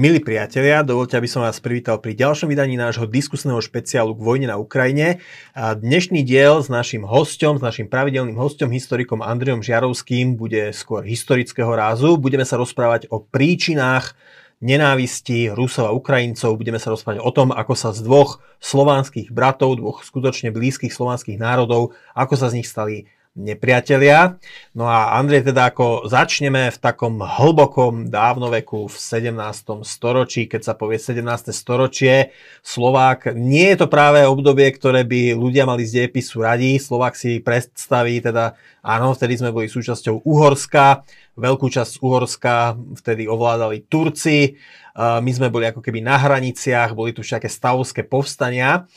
Milí priatelia, dovolte, aby som vás privítal pri ďalšom vydaní nášho diskusného špeciálu k vojne na Ukrajine. A dnešný diel s našim hostom, s našim pravidelným hostom, historikom Andriom Žiarovským, bude skôr historického rázu. Budeme sa rozprávať o príčinách nenávisti Rusov a Ukrajincov. Budeme sa rozprávať o tom, ako sa z dvoch slovanských bratov, dvoch skutočne blízkych slovanských národov, ako sa z nich stali nepriatelia. No a Andrej, teda ako začneme v takom hlbokom dávnoveku v 17. storočí, keď sa povie 17. storočie, Slovák, nie je to práve obdobie, ktoré by ľudia mali z dejepisu radi. Slovák si predstaví, teda áno, vtedy sme boli súčasťou Uhorska, veľkú časť Uhorska vtedy ovládali Turci, my sme boli ako keby na hraniciach, boli tu všaké stavovské povstania.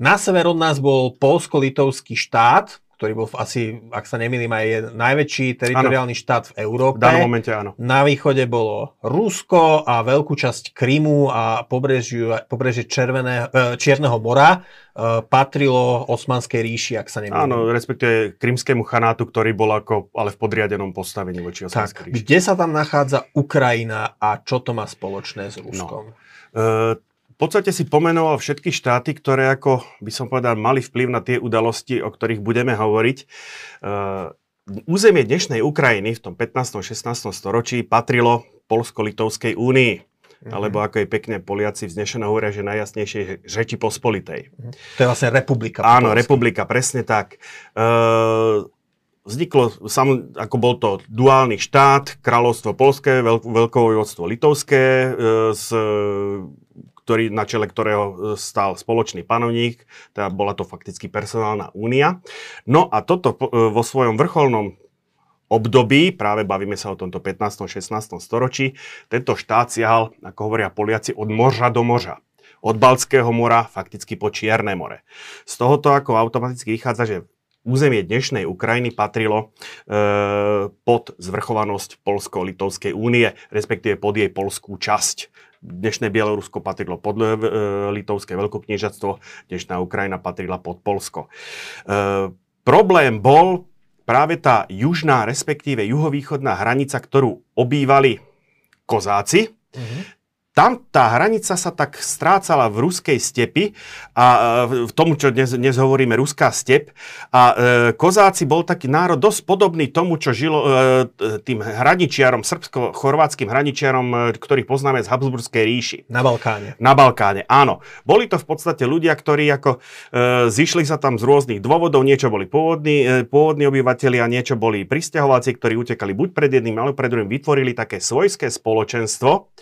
Na sever od nás bol polsko-litovský štát, ktorý bol asi, ak sa nemýlim, aj najväčší teritoriálny ano. štát v Európe. V danom momente áno. Na východe bolo Rusko a veľkú časť Krymu a pobrežie, pobrežie Červené, e, Čierneho mora e, patrilo Osmanskej ríši, ak sa nemýlim. Áno, respektíve Krymskému chanátu, ktorý bol ako, ale v podriadenom postavení voči Osmanskej ríši. Kde sa tam nachádza Ukrajina a čo to má spoločné s Ruskom? No. E, v podstate si pomenoval všetky štáty, ktoré ako by som povedal mali vplyv na tie udalosti, o ktorých budeme hovoriť. Uh, územie dnešnej Ukrajiny v tom 15. 16. storočí patrilo Polsko-Litovskej únii. Mm-hmm. Alebo ako je pekne Poliaci vznešeno hovoria, že najjasnejšie Řeči Pospolitej. Mm-hmm. To je vlastne republika. Áno, republika, presne tak. Uh, vzniklo, sam, ako bol to duálny štát, kráľovstvo polské, veľk, veľkovojvodstvo litovské, e, s ktorý, na čele ktorého e, stál spoločný panovník, teda bola to fakticky personálna únia. No a toto e, vo svojom vrcholnom období, práve bavíme sa o tomto 15. 16. storočí, tento štát siahal, ako hovoria Poliaci, od morža do morža. Od Baltského mora fakticky po Čierne more. Z tohoto ako automaticky vychádza, že územie dnešnej Ukrajiny patrilo e, pod zvrchovanosť Polsko-Litovskej únie, respektíve pod jej polskú časť. Dnešné Bielorusko patrilo pod e, Litovské veľkokniežatstvo, dnešná Ukrajina patrila pod Polsko. E, problém bol práve tá južná, respektíve juhovýchodná hranica, ktorú obývali kozáci. Mm-hmm tam tá hranica sa tak strácala v ruskej stepi a e, v tom, čo dnes, dnes hovoríme ruská step. A e, kozáci bol taký národ dosť podobný tomu, čo žilo e, tým hraničiarom, srbsko-chorvátským hraničiarom, e, ktorých poznáme z Habsburskej ríši. Na Balkáne. Na Balkáne, áno. Boli to v podstate ľudia, ktorí ako e, zišli sa tam z rôznych dôvodov. Niečo boli pôvodní, e, pôvodní obyvateľia, niečo boli pristahovalci, ktorí utekali buď pred jedným, alebo pred druhým. Vytvorili také svojské spoločenstvo,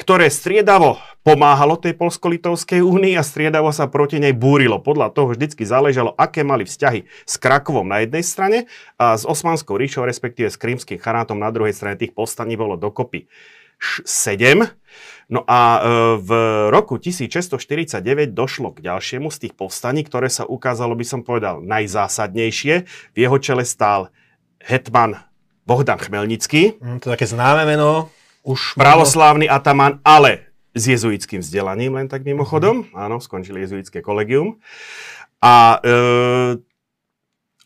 ktoré striedavo pomáhalo tej Polsko-Litovskej únii a striedavo sa proti nej búrilo. Podľa toho vždycky záležalo, aké mali vzťahy s Krakovom na jednej strane a s Osmanskou ríšou, respektíve s Krymským chanátom na druhej strane. Tých povstaní bolo dokopy 7. No a e, v roku 1649 došlo k ďalšiemu z tých povstaní, ktoré sa ukázalo, by som povedal, najzásadnejšie. V jeho čele stál hetman Bohdan Chmelnický. Mm, to je také známe meno. Už pravoslávny ataman, ale s jezuitským vzdelaním, len tak mimochodom. Mm-hmm. Áno, skončili jezuitské kolegium. A e,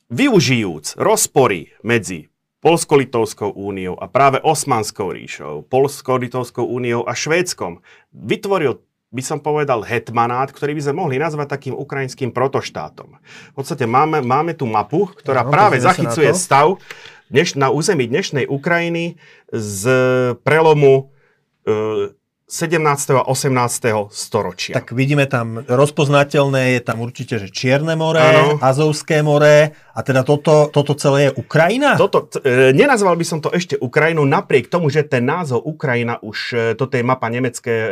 využijúc rozpory medzi Polsko-Litovskou úniou a práve Osmanskou ríšou, Polsko-Litovskou úniou a Švédskom, vytvoril by som povedal hetmanát, ktorý by sme mohli nazvať takým ukrajinským protoštátom. V podstate máme, máme tu mapu, ktorá no, práve zachycuje stav dneš, na území dnešnej Ukrajiny z prelomu e, 17. a 18. storočia. Tak vidíme tam rozpoznateľné, je tam určite, že Čierne more, ano. Azovské more a teda toto, toto celé je Ukrajina? Toto, e, nenazval by som to ešte Ukrajinu, napriek tomu, že ten názov Ukrajina už, e, toto je mapa nemecké, e,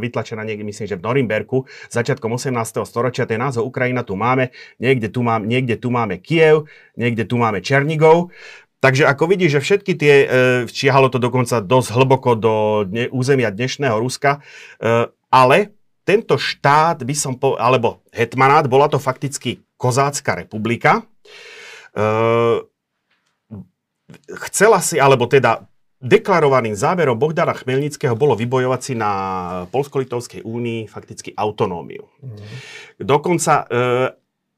vytlačená niekde, myslím, že v Norimberku, začiatkom 18. storočia, ten názov Ukrajina tu máme, niekde tu, mám, niekde tu máme Kiev, niekde tu máme Černigov. Takže ako vidíš, že všetky tie, e, čiahalo to dokonca dosť hlboko do dne, územia dnešného Ruska, e, ale tento štát by som povedal, alebo hetmanát, bola to fakticky Kozácka republika. E, chcela si, alebo teda deklarovaným záverom Bohdana Chmelnického bolo vybojovať si na Polsko-Litovskej únii fakticky autonómiu. Mm. Dokonca, e,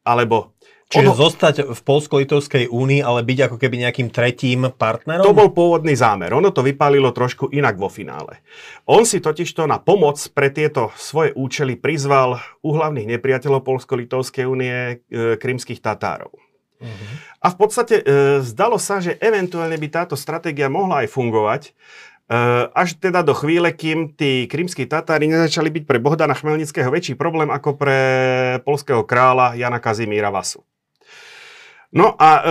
alebo Čiže Odho- zostať v Polsko-Litovskej únii, ale byť ako keby nejakým tretím partnerom? To bol pôvodný zámer. Ono to vypálilo trošku inak vo finále. On si totižto na pomoc pre tieto svoje účely prizval u hlavných nepriateľov Polsko-Litovskej únie e, krymských Tatárov. Uh-huh. A v podstate e, zdalo sa, že eventuálne by táto stratégia mohla aj fungovať, e, až teda do chvíle, kým tí krymskí Tatári nezačali byť pre Bohdana Chmelnického väčší problém ako pre polského kráľa Jana Kazimíra Vasu. No a e,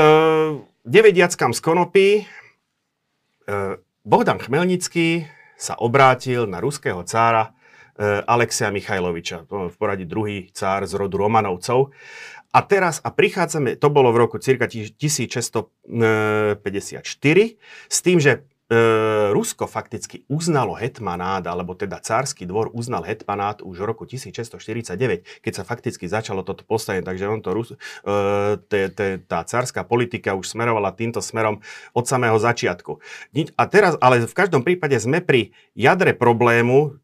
nevediac kam z konopy, e, Bohdan Chmelnický sa obrátil na ruského cára e, Alexia Michajloviča, v poradí druhý cár z rodu Romanovcov. A teraz, a prichádzame, to bolo v roku cirka 1654, s tým, že e, Rusko fakticky uznalo hetmanát, alebo teda cársky dvor uznal hetmanát už v roku 1649, keď sa fakticky začalo toto postavenie, takže on to, e, tá cárska politika už smerovala týmto smerom od samého začiatku. A teraz, ale v každom prípade sme pri jadre problému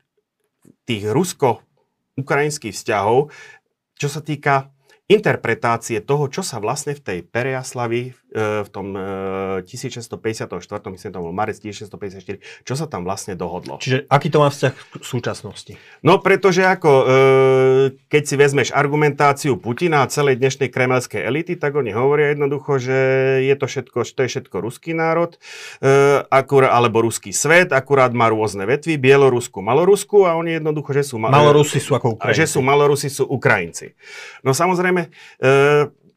tých rusko-ukrajinských vzťahov, čo sa týka interpretácie toho, čo sa vlastne v tej Perejaslavi E, v tom 1654, e, myslím, to bol marec 1654, čo sa tam vlastne dohodlo. Čiže aký to má vzťah k súčasnosti? No, pretože ako, e, keď si vezmeš argumentáciu Putina a celej dnešnej kremelskej elity, tak oni hovoria jednoducho, že je to všetko, to je všetko ruský národ, akurát, alebo ruský svet, akurát má rôzne vetvy, Bielorusku, Malorusku a oni jednoducho, že sú... Malorusi sú ako Ukrajinci. Že sú Malorusi sú Ukrajinci. No samozrejme,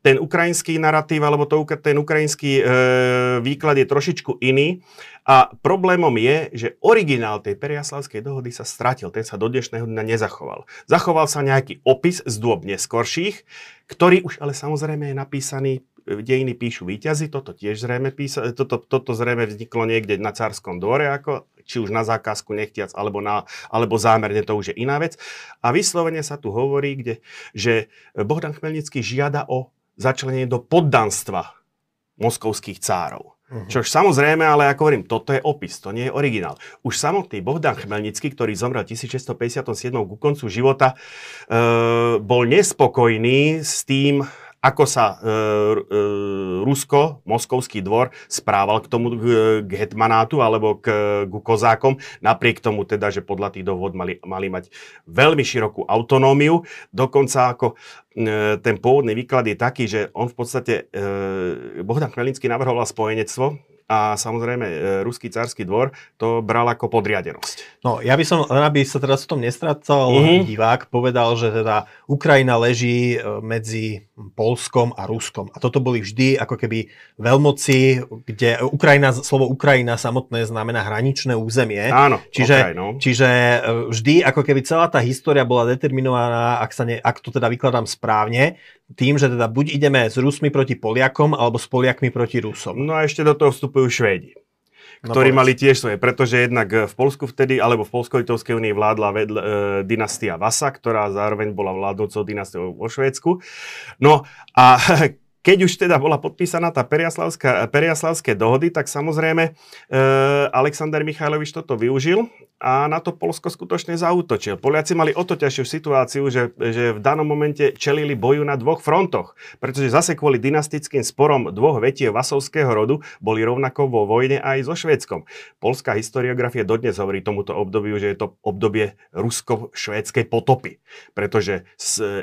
ten ukrajinský narratív alebo to, ten ukrajinský e, výklad je trošičku iný. A problémom je, že originál tej Periaslavskej dohody sa stratil, ten sa do dnešného dňa nezachoval. Zachoval sa nejaký opis z dôb neskorších, ktorý už ale samozrejme je napísaný dejiny píšu výťazy, toto tiež zrejme písa, toto, toto zrejme vzniklo niekde na cárskom dvore, ako, či už na zákazku nechtiac, alebo, na, alebo zámerne, to už je iná vec. A vyslovene sa tu hovorí, kde, že Bohdan Chmelnický žiada o začlenenie do poddanstva moskovských cárov. Uh-huh. Čož samozrejme, ale ako hovorím, toto je opis, to nie je originál. Už samotný Bohdan Chmelnický, ktorý zomrel 1657 ku koncu života, e, bol nespokojný s tým, ako sa e, e, Rusko, Moskovský dvor správal k tomu k, k hetmanátu alebo k, k kozákom, napriek tomu teda, že podľa tých dohod mali, mali mať veľmi širokú autonómiu. Dokonca ako e, ten pôvodný výklad je taký, že on v podstate, e, Bohdan Chmelnický navrhoval spojenectvo a samozrejme e, ruský cársky dvor to bral ako podriadenosť. No ja by som, aby sa teraz v tom nestracal mm-hmm. divák, povedal, že teda Ukrajina leží e, medzi Polskom a Ruskom. A toto boli vždy ako keby veľmoci, kde Ukrajina, slovo Ukrajina samotné znamená hraničné územie. Áno, čiže, okay, no. čiže e, vždy ako keby celá tá história bola determinovaná, ak, sa ne, ak to teda vykladám správne, tým, že teda buď ideme s Rusmi proti Poliakom, alebo s Poliakmi proti Rusom. No a ešte do toho vstupujú Švédi no ktorí no, mali tiež svoje, pretože jednak v Polsku vtedy, alebo v Polsko-Litovskej únii vládla vedl, e, dynastia Vasa, ktorá zároveň bola vládnúcou dynastiou vo Švédsku. No a keď už teda bola podpísaná tá Periaslavské dohody, tak samozrejme e, Alexander Michajlovič toto využil a na to Polsko skutočne zautočil. Poliaci mali o to ťažšiu situáciu, že, že v danom momente čelili boju na dvoch frontoch, pretože zase kvôli dynastickým sporom dvoch vetiev vasovského rodu boli rovnako vo vojne aj so Švédskom. Polská historiografia dodnes hovorí tomuto obdobiu, že je to obdobie rusko-švédskej potopy, pretože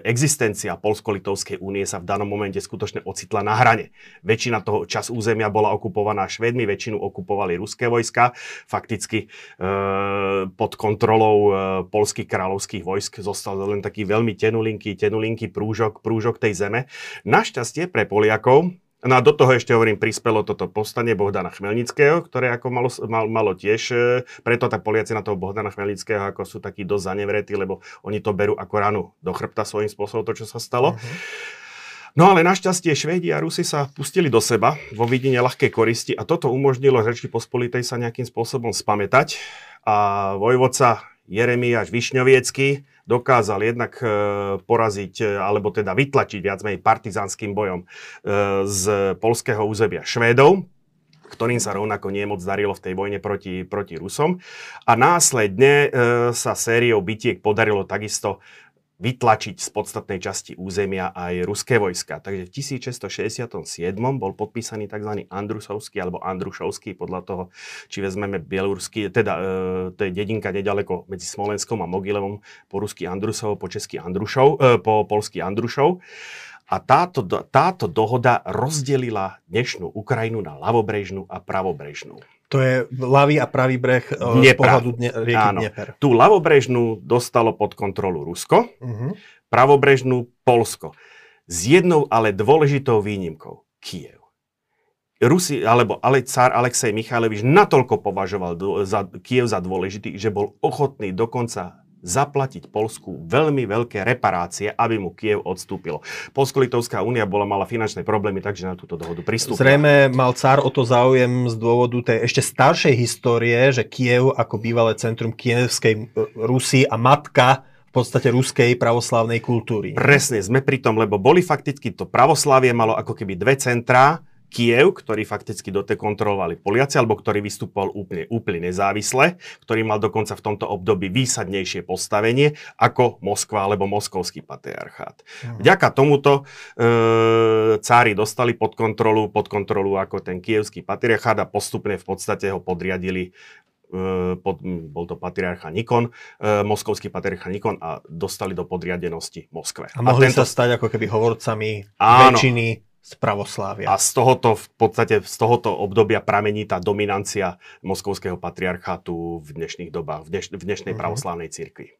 existencia Polsko-Litovskej únie sa v danom momente skutočne ocitla na hrane. Väčšina toho čas územia bola okupovaná Švédmi, väčšinu okupovali ruské vojska. Fakticky e, pod kontrolou e, polských kráľovských vojsk zostal len taký veľmi tenulinký, tenulinký prúžok, prúžok tej zeme. Našťastie pre Poliakov, No a do toho ešte hovorím, prispelo toto povstanie Bohdana Chmelnického, ktoré ako malo, mal, malo tiež, e, preto tak Poliaci na toho Bohdana Chmelnického ako sú takí dosť zanevretí, lebo oni to berú ako ranu do chrbta svojím spôsobom, to, čo sa stalo. Uh-huh. No ale našťastie Švédi a Rusi sa pustili do seba vo vidine ľahkej koristi a toto umožnilo Reči Pospolitej sa nejakým spôsobom spamätať a vojvodca Jeremiáš Višňoviecky dokázal jednak e, poraziť, e, alebo teda vytlačiť viac menej partizánskym bojom e, z polského územia Švédov, ktorým sa rovnako nie moc darilo v tej vojne proti, proti Rusom. A následne sa sériou bitiek podarilo takisto vytlačiť z podstatnej časti územia aj ruské vojska. Takže v 1667 bol podpísaný tzv. Andrusovský alebo Andrušovský, podľa toho, či vezmeme bieloruský, teda e, to je dedinka nedaleko medzi Smolenskom a Mogilevom, po rusky Andrusov, po česky Andrušov, e, po polsky Andrušov. A táto, táto dohoda rozdelila dnešnú Ukrajinu na ľavobrežnú a pravobrežnú. To je ľavý a pravý breh uh, z pohľadu dne, rieky Áno. Dnieper. Tú ľavobrežnú dostalo pod kontrolu Rusko, uh-huh. pravobrežnú Polsko. S jednou ale dôležitou výnimkou. Kiev. Rusi, alebo ale cár Alexej Michailovič natoľko považoval za, Kiev za dôležitý, že bol ochotný dokonca zaplatiť Polsku veľmi veľké reparácie, aby mu Kiev odstúpilo. Polsko-Litovská únia bola mala finančné problémy, takže na túto dohodu pristúpila. Zrejme mal cár o to záujem z dôvodu tej ešte staršej histórie, že Kiev ako bývalé centrum kievskej e, Rusy a matka v podstate ruskej pravoslavnej kultúry. Presne, sme pri tom, lebo boli fakticky to pravoslávie malo ako keby dve centrá, Kiev, ktorý fakticky dote kontrolovali Poliaci, alebo ktorý vystupoval úplne, úplne nezávisle, ktorý mal dokonca v tomto období výsadnejšie postavenie ako Moskva alebo moskovský patriarchát. Uh-huh. Vďaka tomuto e, cári dostali pod kontrolu, pod kontrolu ako ten kievský patriarchát a postupne v podstate ho podriadili e, pod, bol to patriarcha Nikon, e, moskovský patriarcha Nikon a dostali do podriadenosti Moskve. A mohli a tento... sa stať ako keby hovorcami áno, väčšiny z pravoslávia. A z tohoto, v podstate z tohoto obdobia pramení tá dominancia moskovského patriarchátu v dnešných dobách, v, dneš, v dnešnej mm-hmm. pravoslávnej cirkvi.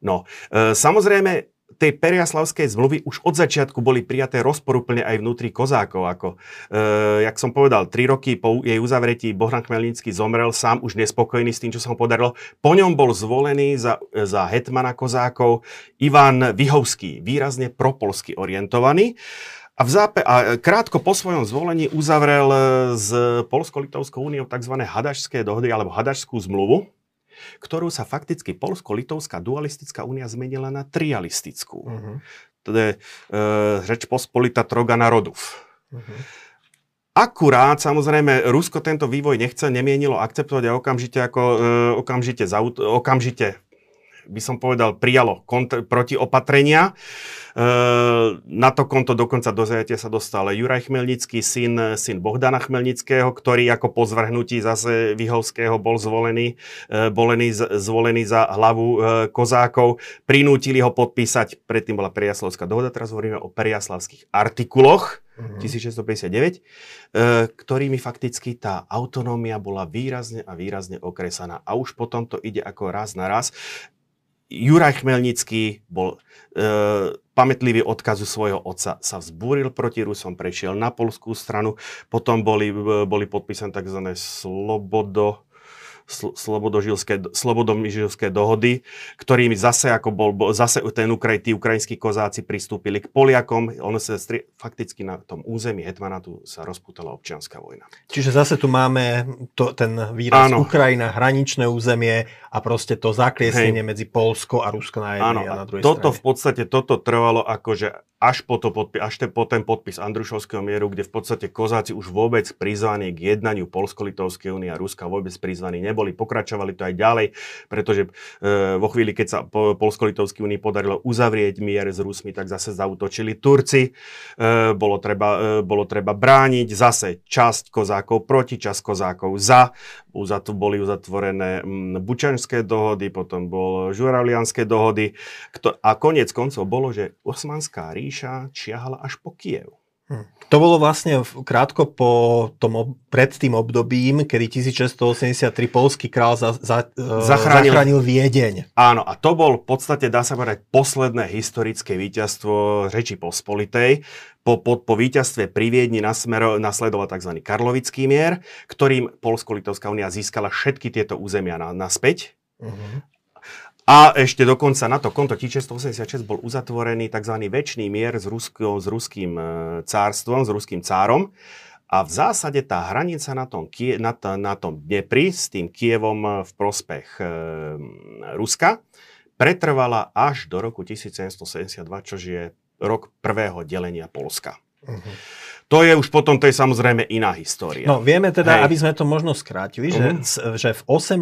No, e, samozrejme, tej periaslavskej zmluvy už od začiatku boli prijaté rozporúplne aj vnútri kozákov. Ako, e, jak som povedal, tri roky po jej uzavretí Bohdan Chmelnícky zomrel sám už nespokojný s tým, čo sa mu podarilo. Po ňom bol zvolený za, za hetmana kozákov Ivan Vyhovský, výrazne propolsky orientovaný. A, v zápe- a krátko po svojom zvolení uzavrel e, s Polsko-Litovskou úniou tzv. hadašské dohody alebo hadašskú zmluvu, ktorú sa fakticky Polsko-Litovská dualistická únia zmenila na trialistickú. Uh-huh. To je e, reč pospolita troga národov. Uh-huh. Akurát, samozrejme, Rusko tento vývoj nechce, nemienilo akceptovať a okamžite, ako, e, okamžite, zaut- okamžite by som povedal, prijalo kontr- protiopatrenia. E, na to konto dokonca do zajatia sa dostal Juraj Chmelnický, syn, syn Bohdana Chmelnického, ktorý ako po zvrhnutí zase Vyhovského bol zvolený, e, bolený, zvolený za hlavu e, kozákov. Prinútili ho podpísať, predtým bola Periaslavská dohoda, teraz hovoríme o Periaslavských artikuloch, uh-huh. 1659, ktorými fakticky tá autonómia bola výrazne a výrazne okresaná. A už potom to ide ako raz na raz. Juraj Chmelnický bol e, pamätlivý odkazu svojho otca, sa vzbúril proti Rusom, prešiel na polskú stranu, potom boli, e, boli podpísané tzv. slobodo, slobodožilské, slobodožilské dohody, ktorými zase, ako bol, zase ten Ukraj, tí ukrajinskí kozáci pristúpili k Poliakom. Ono sa stri, fakticky na tom území Hetmanatu sa rozputala občianská vojna. Čiže zase tu máme to, ten výraz Áno. Ukrajina, hraničné územie a proste to zakliesnenie medzi Polsko a Rusko na jednej Áno, a na druhej toto strane. v podstate, toto trvalo akože až po, to podpi- až te, po ten podpis Andrušovského mieru, kde v podstate kozáci už vôbec prizvaní k jednaniu Polsko-Litovskej únie a Ruska vôbec prizvaní neboli. Pokračovali to aj ďalej, pretože e, vo chvíli, keď sa po, Polsko-Litovskej únii podarilo uzavrieť mier s Rusmi, tak zase zautočili Turci. E, bolo, treba, e, bolo treba brániť zase časť kozákov proti, časť kozákov za. Uzat, boli uzatvorené bučanské dohody, potom bol žuralianské dohody. Kto, a konec koncov bolo, že Osmanská ríša čiahala až po Kiev. Hm. To bolo vlastne krátko po tom, pred tým obdobím, kedy 1683 polský král za, za, e, zachránil, zachránil Viedeň. Áno, a to bol v podstate, dá sa povedať, posledné historické víťazstvo Reči Pospolitej. Po, po, po víťazstve pri Viedni nasmero, nasledoval tzv. Karlovický mier, ktorým Polsko-Litovská únia získala všetky tieto územia na, naspäť. Uh-huh. A ešte dokonca na to konto 1686 bol uzatvorený tzv. väčší mier s, Rusko, s ruským e, cárstvom, s ruským cárom. A v zásade tá hranica na tom, na, na tom Dnepri s tým Kievom e, v prospech e, Ruska pretrvala až do roku 1772, čo je rok prvého delenia Polska. Uh-huh. To je už potom, to je samozrejme iná história. No vieme teda, Hej. aby sme to možno skrátili, uh-huh. že, že v 18.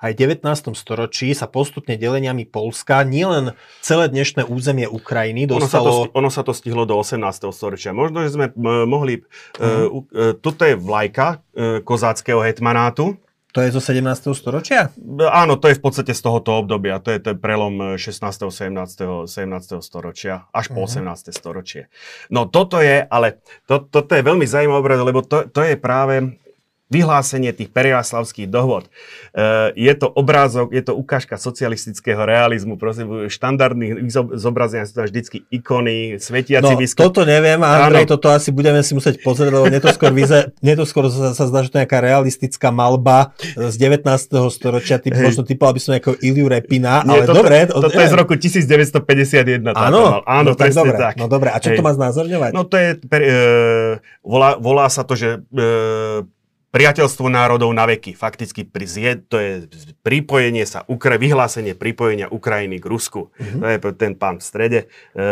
aj 19. storočí sa postupne deleniami Polska nielen celé dnešné územie Ukrajiny dostalo... Ono sa to, ono sa to stihlo do 18. storočia. Možno, že sme mohli... Uh-huh. Uh, uh, toto je vlajka uh, kozáckého hetmanátu. To je zo 17. storočia? Áno, to je v podstate z tohoto obdobia. To je ten prelom 16. 17. 17. storočia až po uh-huh. Mhm. 18. storočie. No toto je, ale to, toto je veľmi zaujímavé, lebo to, to je práve vyhlásenie tých periaslavských dohod. E, je to obrázok, je to ukážka socialistického realizmu, prosím, štandardných zobrazenia sú tam vždycky ikony, svetiaci no, biskup. toto neviem, Andrej, toto asi budeme si musieť pozrieť, lebo mne to skôr, vyze, mne to skôr sa, sa zdá, že to je nejaká realistická malba z 19. storočia, typ, možno typoval by som nejakého Iliu Repina, Nie, ale toto, dobre. Toto to je z roku 1951. Áno, áno, no, tak dobre, tak. No dobre, a čo Hej. to má znázorňovať? No to je, per, e, volá, volá sa to, že e, priateľstvo národov na veky. Fakticky pri zjed, to je pripojenie sa, ukra- vyhlásenie pripojenia Ukrajiny k Rusku. Mm-hmm. To je ten pán v strede. E,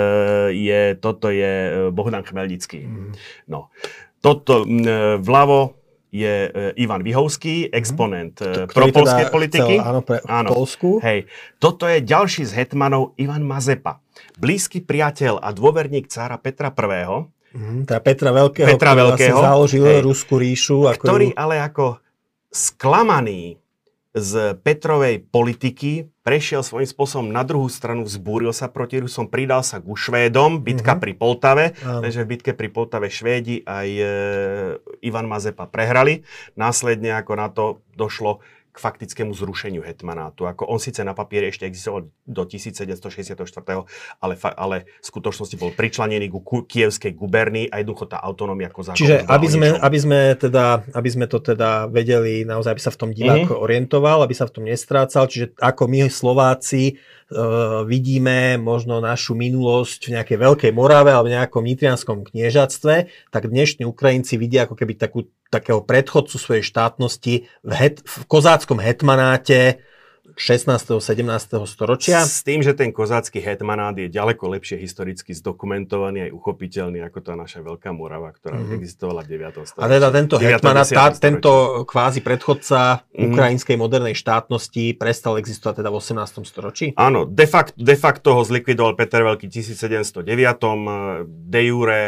je, toto je e, Bohdan Chmelnický. Mm-hmm. No. Toto e, vľavo je e, Ivan Vyhovský, mhm. exponent mm-hmm. propolskej teda politiky. Chcel, áno, pre áno. Polsku. Hej. Toto je ďalší z hetmanov Ivan Mazepa. Blízky priateľ a dôverník cára Petra I Mm, teda Petra Veľkého, Petra ktorý Veľkého, vlastne založil hej, Ruskú ríšu. Ako ktorý ju... ale ako sklamaný z Petrovej politiky prešiel svojím spôsobom na druhú stranu, vzbúril sa proti Rusom, pridal sa ku Švédom, bitka mm-hmm. pri Poltave, takže v bitke pri Poltave Švédi aj e, Ivan Mazepa prehrali. Následne ako na to došlo k faktickému zrušeniu hetmanátu. Ako on síce na papieri ešte existoval do 1764, ale, fa- ale v skutočnosti bol pričlenený ku kievskej gubernii a jednoducho tá autonómia ako zákon. Čiže aby sme, aby, sme teda, aby sme to teda vedeli naozaj, aby sa v tom divák mm-hmm. orientoval, aby sa v tom nestrácal, čiže ako my Slováci vidíme možno našu minulosť v nejakej Veľkej Morave alebo v nejakom nitrianskom kniežatstve, tak dnešní Ukrajinci vidia ako keby takú takého predchodcu svojej štátnosti v, het, v kozáckom hetmanáte 16. 17. storočia. S tým, že ten kozácky hetmanát je ďaleko lepšie historicky zdokumentovaný aj uchopiteľný ako tá naša Veľká Morava, ktorá mm-hmm. existovala v 9. storočí. A teda tento hetmanát, tá, tento kvázi predchodca mm-hmm. ukrajinskej modernej štátnosti prestal existovať teda v 18. storočí? Áno, de facto, de facto ho zlikvidoval Peter Veľký 1709, de jure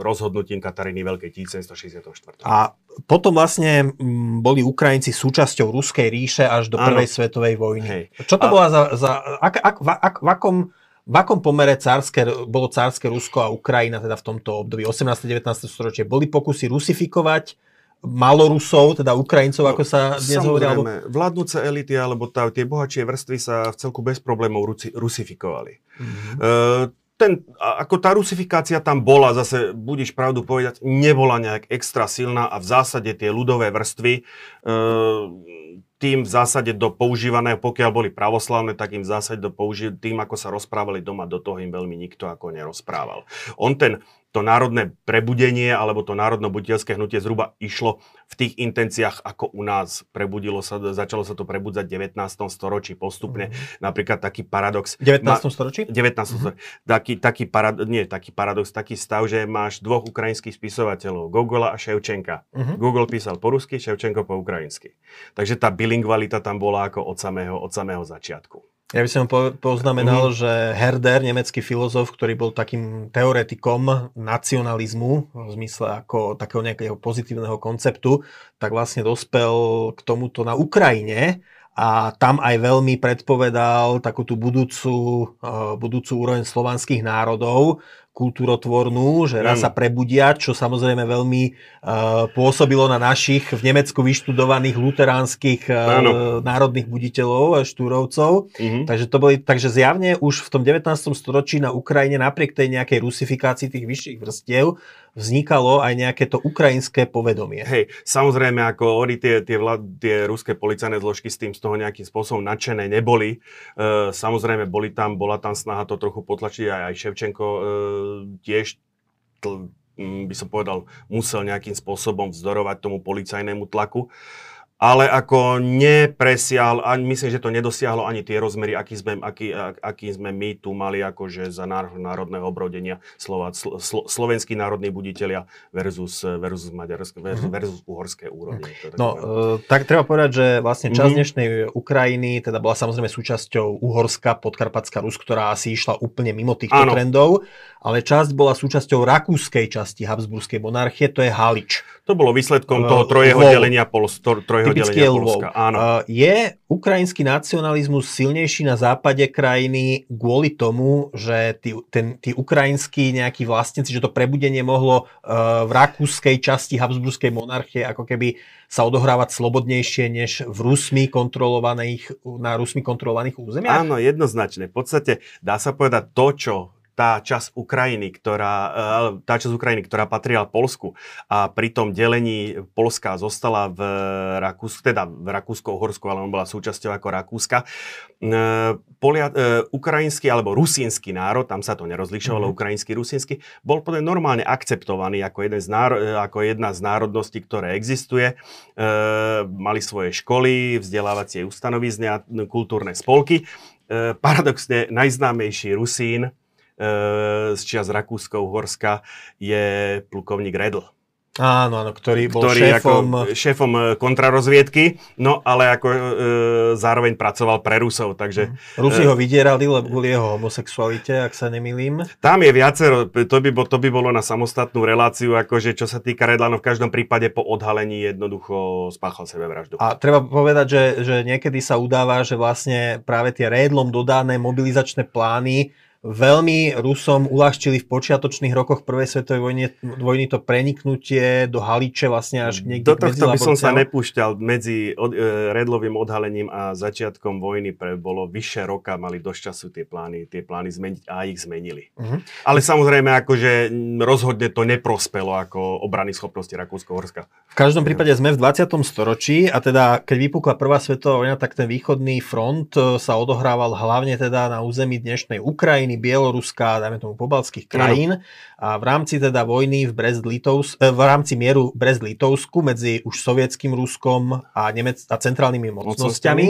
rozhodnutím Kataríny Veľkej 1764. A potom vlastne boli Ukrajinci súčasťou Ruskej ríše až do prvej svetovej vojny. Hej. Čo to a... bola za... za ak, ak, ak, ak, v, akom, v akom pomere cárske, bolo cárske Rusko a Ukrajina teda v tomto období 18. 19. storočie? Boli pokusy rusifikovať malorusov, teda Ukrajincov, ako sa dnes hovorí? Alebo... vládnúce elity alebo tá, tie bohatšie vrstvy sa v celku bez problémov rusi, rusifikovali. Mm-hmm. Uh, ten, ako tá rusifikácia tam bola, zase budeš pravdu povedať, nebola nejak extra silná a v zásade tie ľudové vrstvy uh, tým v zásade do používaného, pokiaľ boli pravoslavné, tak im v zásade do použi- tým, ako sa rozprávali doma, do toho im veľmi nikto ako nerozprával. On ten to národné prebudenie alebo to národno-buditeľské hnutie zhruba išlo v tých intenciách, ako u nás prebudilo sa, začalo sa to prebudzať v 19. storočí postupne. Mm-hmm. Napríklad taký paradox. 19. storočí? 19. Mm-hmm. storočí. Taký, taký, parad, nie, taký paradox, taký stav, že máš dvoch ukrajinských spisovateľov, Gogola a Ševčenka. Mm-hmm. Google písal po rusky, Ševčenko po ukrajinsky. Takže tá bilingvalita tam bola ako od samého, od samého začiatku. Ja by som po, poznamenal, mm. že Herder, nemecký filozof, ktorý bol takým teoretikom nacionalizmu, v zmysle ako takého nejakého pozitívneho konceptu, tak vlastne dospel k tomuto na Ukrajine a tam aj veľmi predpovedal takú tú budúcu, uh, budúcu úroveň slovanských národov, kultúrotvornú, že raz sa prebudia, čo samozrejme veľmi uh, pôsobilo na našich v Nemecku vyštudovaných luteránskych uh, národných buditeľov a štúrovcov. Uh-huh. Takže, to boli, takže zjavne už v tom 19. storočí na Ukrajine napriek tej nejakej rusifikácii tých vyšších vrstiev vznikalo aj nejaké to ukrajinské povedomie. Hej, samozrejme, ako oni tie, tie, vlád, tie ruské policajné zložky s tým z toho nejakým spôsobom nadšené neboli. E, samozrejme, boli tam, bola tam snaha to trochu potlačiť, aj, aj Ševčenko e, tiež by som povedal, musel nejakým spôsobom vzdorovať tomu policajnému tlaku. Ale ako nepresiahlo, ani myslím, že to nedosiahlo ani tie rozmery, aký sme, aký, aký sme my tu mali akože za národného obrodenia Slova, slo, slo, slovenskí národní buditeľia versus, versus, maďarské, versus, mhm. versus uhorské úrovne. No, uh, tak treba povedať, že vlastne časť mm-hmm. dnešnej Ukrajiny teda bola samozrejme súčasťou Uhorska, Podkarpatská Rus, ktorá asi išla úplne mimo týchto Áno. trendov, ale časť bola súčasťou rakúskej časti Habsburskej monarchie, to je Halič. To bolo výsledkom toho trojeho Lvov. delenia, Pols, trojeho delenia Polska. Áno. Uh, je ukrajinský nacionalizmus silnejší na západe krajiny kvôli tomu, že tí, ten, tí ukrajinskí nejakí vlastníci, že to prebudenie mohlo uh, v rakúskej časti Habsburskej monarchie ako keby sa odohrávať slobodnejšie než v Rusmi kontrolovaných, na Rusmi kontrolovaných územiach? Áno, jednoznačne. V podstate dá sa povedať to, čo tá časť Ukrajiny, ktorá, eh, tá časť Ukrajiny, ktorá patrila Polsku a pri tom delení Polska zostala v Rakúsku, teda v Rakúsko-Uhorsku, ale on bola súčasťou ako Rakúska. Eh, Polia, uh, ukrajinský alebo rusínsky národ, tam sa to nerozlišovalo, mm-hmm. ukrajinský, rusínsky, bol podľa normálne akceptovaný ako, jeden z náro, ako jedna z národností, ktoré existuje. Mali svoje školy, vzdelávacie ustanovizne, kultúrne spolky. Paradoxne najznámejší Rusín, z čias Rakúsko-Uhorska je plukovník Redl. Áno, áno, ktorý bol ktorý šéfom... Ako šéfom e, kontrarozviedky, no ale ako e, zároveň pracoval pre Rusov, takže... Mhm. Rusi e, ho vydierali kvôli jeho homosexualite, ak sa nemýlim. Tam je viacero, to by, to by bolo na samostatnú reláciu, akože čo sa týka Redla, no v každom prípade po odhalení jednoducho spáchal sebevraždu. A treba povedať, že, že niekedy sa udáva, že vlastne práve tie Redlom dodané mobilizačné plány veľmi Rusom uľahčili v počiatočných rokoch Prvej svetovej vojny, vojny to preniknutie do Haliče vlastne až niekde Do tohto by som sa nepúšťal medzi od, e, Redlovým odhalením a začiatkom vojny pre bolo vyše roka, mali dosť času tie plány, tie plány zmeniť a ich zmenili. Uh-huh. Ale samozrejme akože rozhodne to neprospelo ako obrany schopnosti Rakúsko-Horska. V každom prípade sme v 20. storočí a teda keď vypukla Prvá svetová vojna, tak ten východný front e, sa odohrával hlavne teda na území dnešnej Ukrajiny, krajiny Bieloruska, dajme tomu pobalských krajín. A v rámci teda vojny v, Brest -Litovs, eh, v rámci mieru Brest-Litovsku medzi už sovietským Ruskom a, Nemec, a centrálnymi mocnosťami,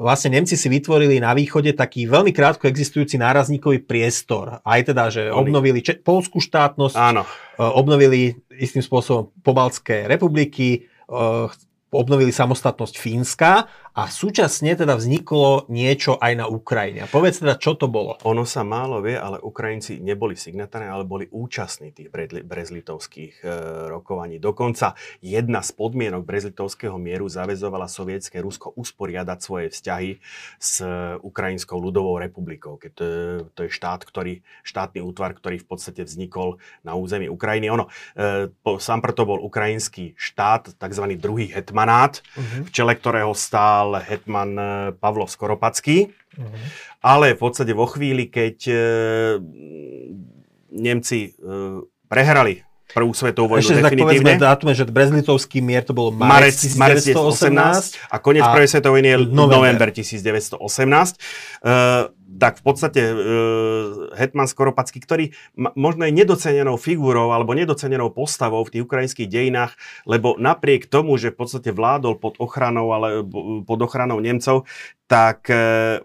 vlastne Nemci si vytvorili na východe taký veľmi krátko existujúci nárazníkový priestor. Aj teda, že obnovili Če- polskú štátnosť, Áno. Eh, obnovili istým spôsobom pobalské republiky, eh, obnovili samostatnosť Fínska a súčasne teda vzniklo niečo aj na Ukrajine. A povedz teda, čo to bolo? Ono sa málo vie, ale Ukrajinci neboli signatári, ale boli účastní tých brezlitovských e, rokovaní. Dokonca jedna z podmienok brezlitovského mieru zavezovala sovietské Rusko usporiadať svoje vzťahy s Ukrajinskou ľudovou republikou. Keď to, to je štát, ktorý, štátny útvar, ktorý v podstate vznikol na území Ukrajiny. Ono, e, po, sám preto bol ukrajinský štát, tzv. druhý hetmanát, uh-huh. v čele ktorého stál mal hetman e, Pavlo Skoropacký, uh-huh. ale v podstate vo chvíli, keď e, Nemci e, prehrali prvú svetovú vojnu Ešte definitívne. Ešte tak dátume, že Brezlitovský mier to bolo marec, marec 1918 a koniec prvej svetovej vojny je november, november 1918. Uh, tak v podstate uh, Hetman Skoropacký, ktorý m- možno je nedocenenou figurou alebo nedocenenou postavou v tých ukrajinských dejinách, lebo napriek tomu, že v podstate vládol pod ochranou, ale pod ochranou Nemcov, tak uh,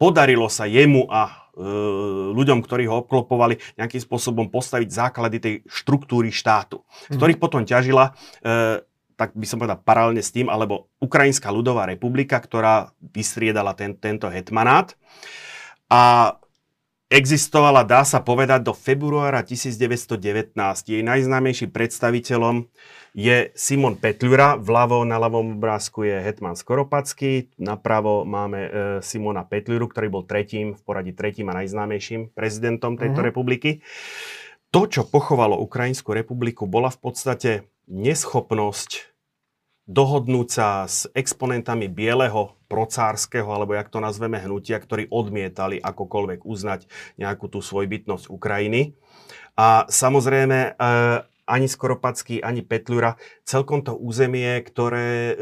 podarilo sa jemu a uh, ľuďom, ktorí ho obklopovali, nejakým spôsobom postaviť základy tej štruktúry štátu, z mhm. ktorých potom ťažila uh, tak by som povedal paralelne s tým, alebo Ukrajinská ľudová republika, ktorá vystriedala ten, tento hetmanát. A existovala, dá sa povedať, do februára 1919. Jej najznámejším predstaviteľom je Simon Petľura. Vľavo na ľavom obrázku je Hetman Skoropacký. Napravo máme e, Simona Petľuru, ktorý bol tretím, v poradí tretím a najznámejším prezidentom tejto uh-huh. republiky. To, čo pochovalo Ukrajinskú republiku, bola v podstate neschopnosť dohodnúť sa s exponentami bieleho procárskeho, alebo jak to nazveme, hnutia, ktorí odmietali akokoľvek uznať nejakú tú svojbytnosť Ukrajiny. A samozrejme, e, ani Skoropacký, ani Petľura. Celkom to územie, ktoré e,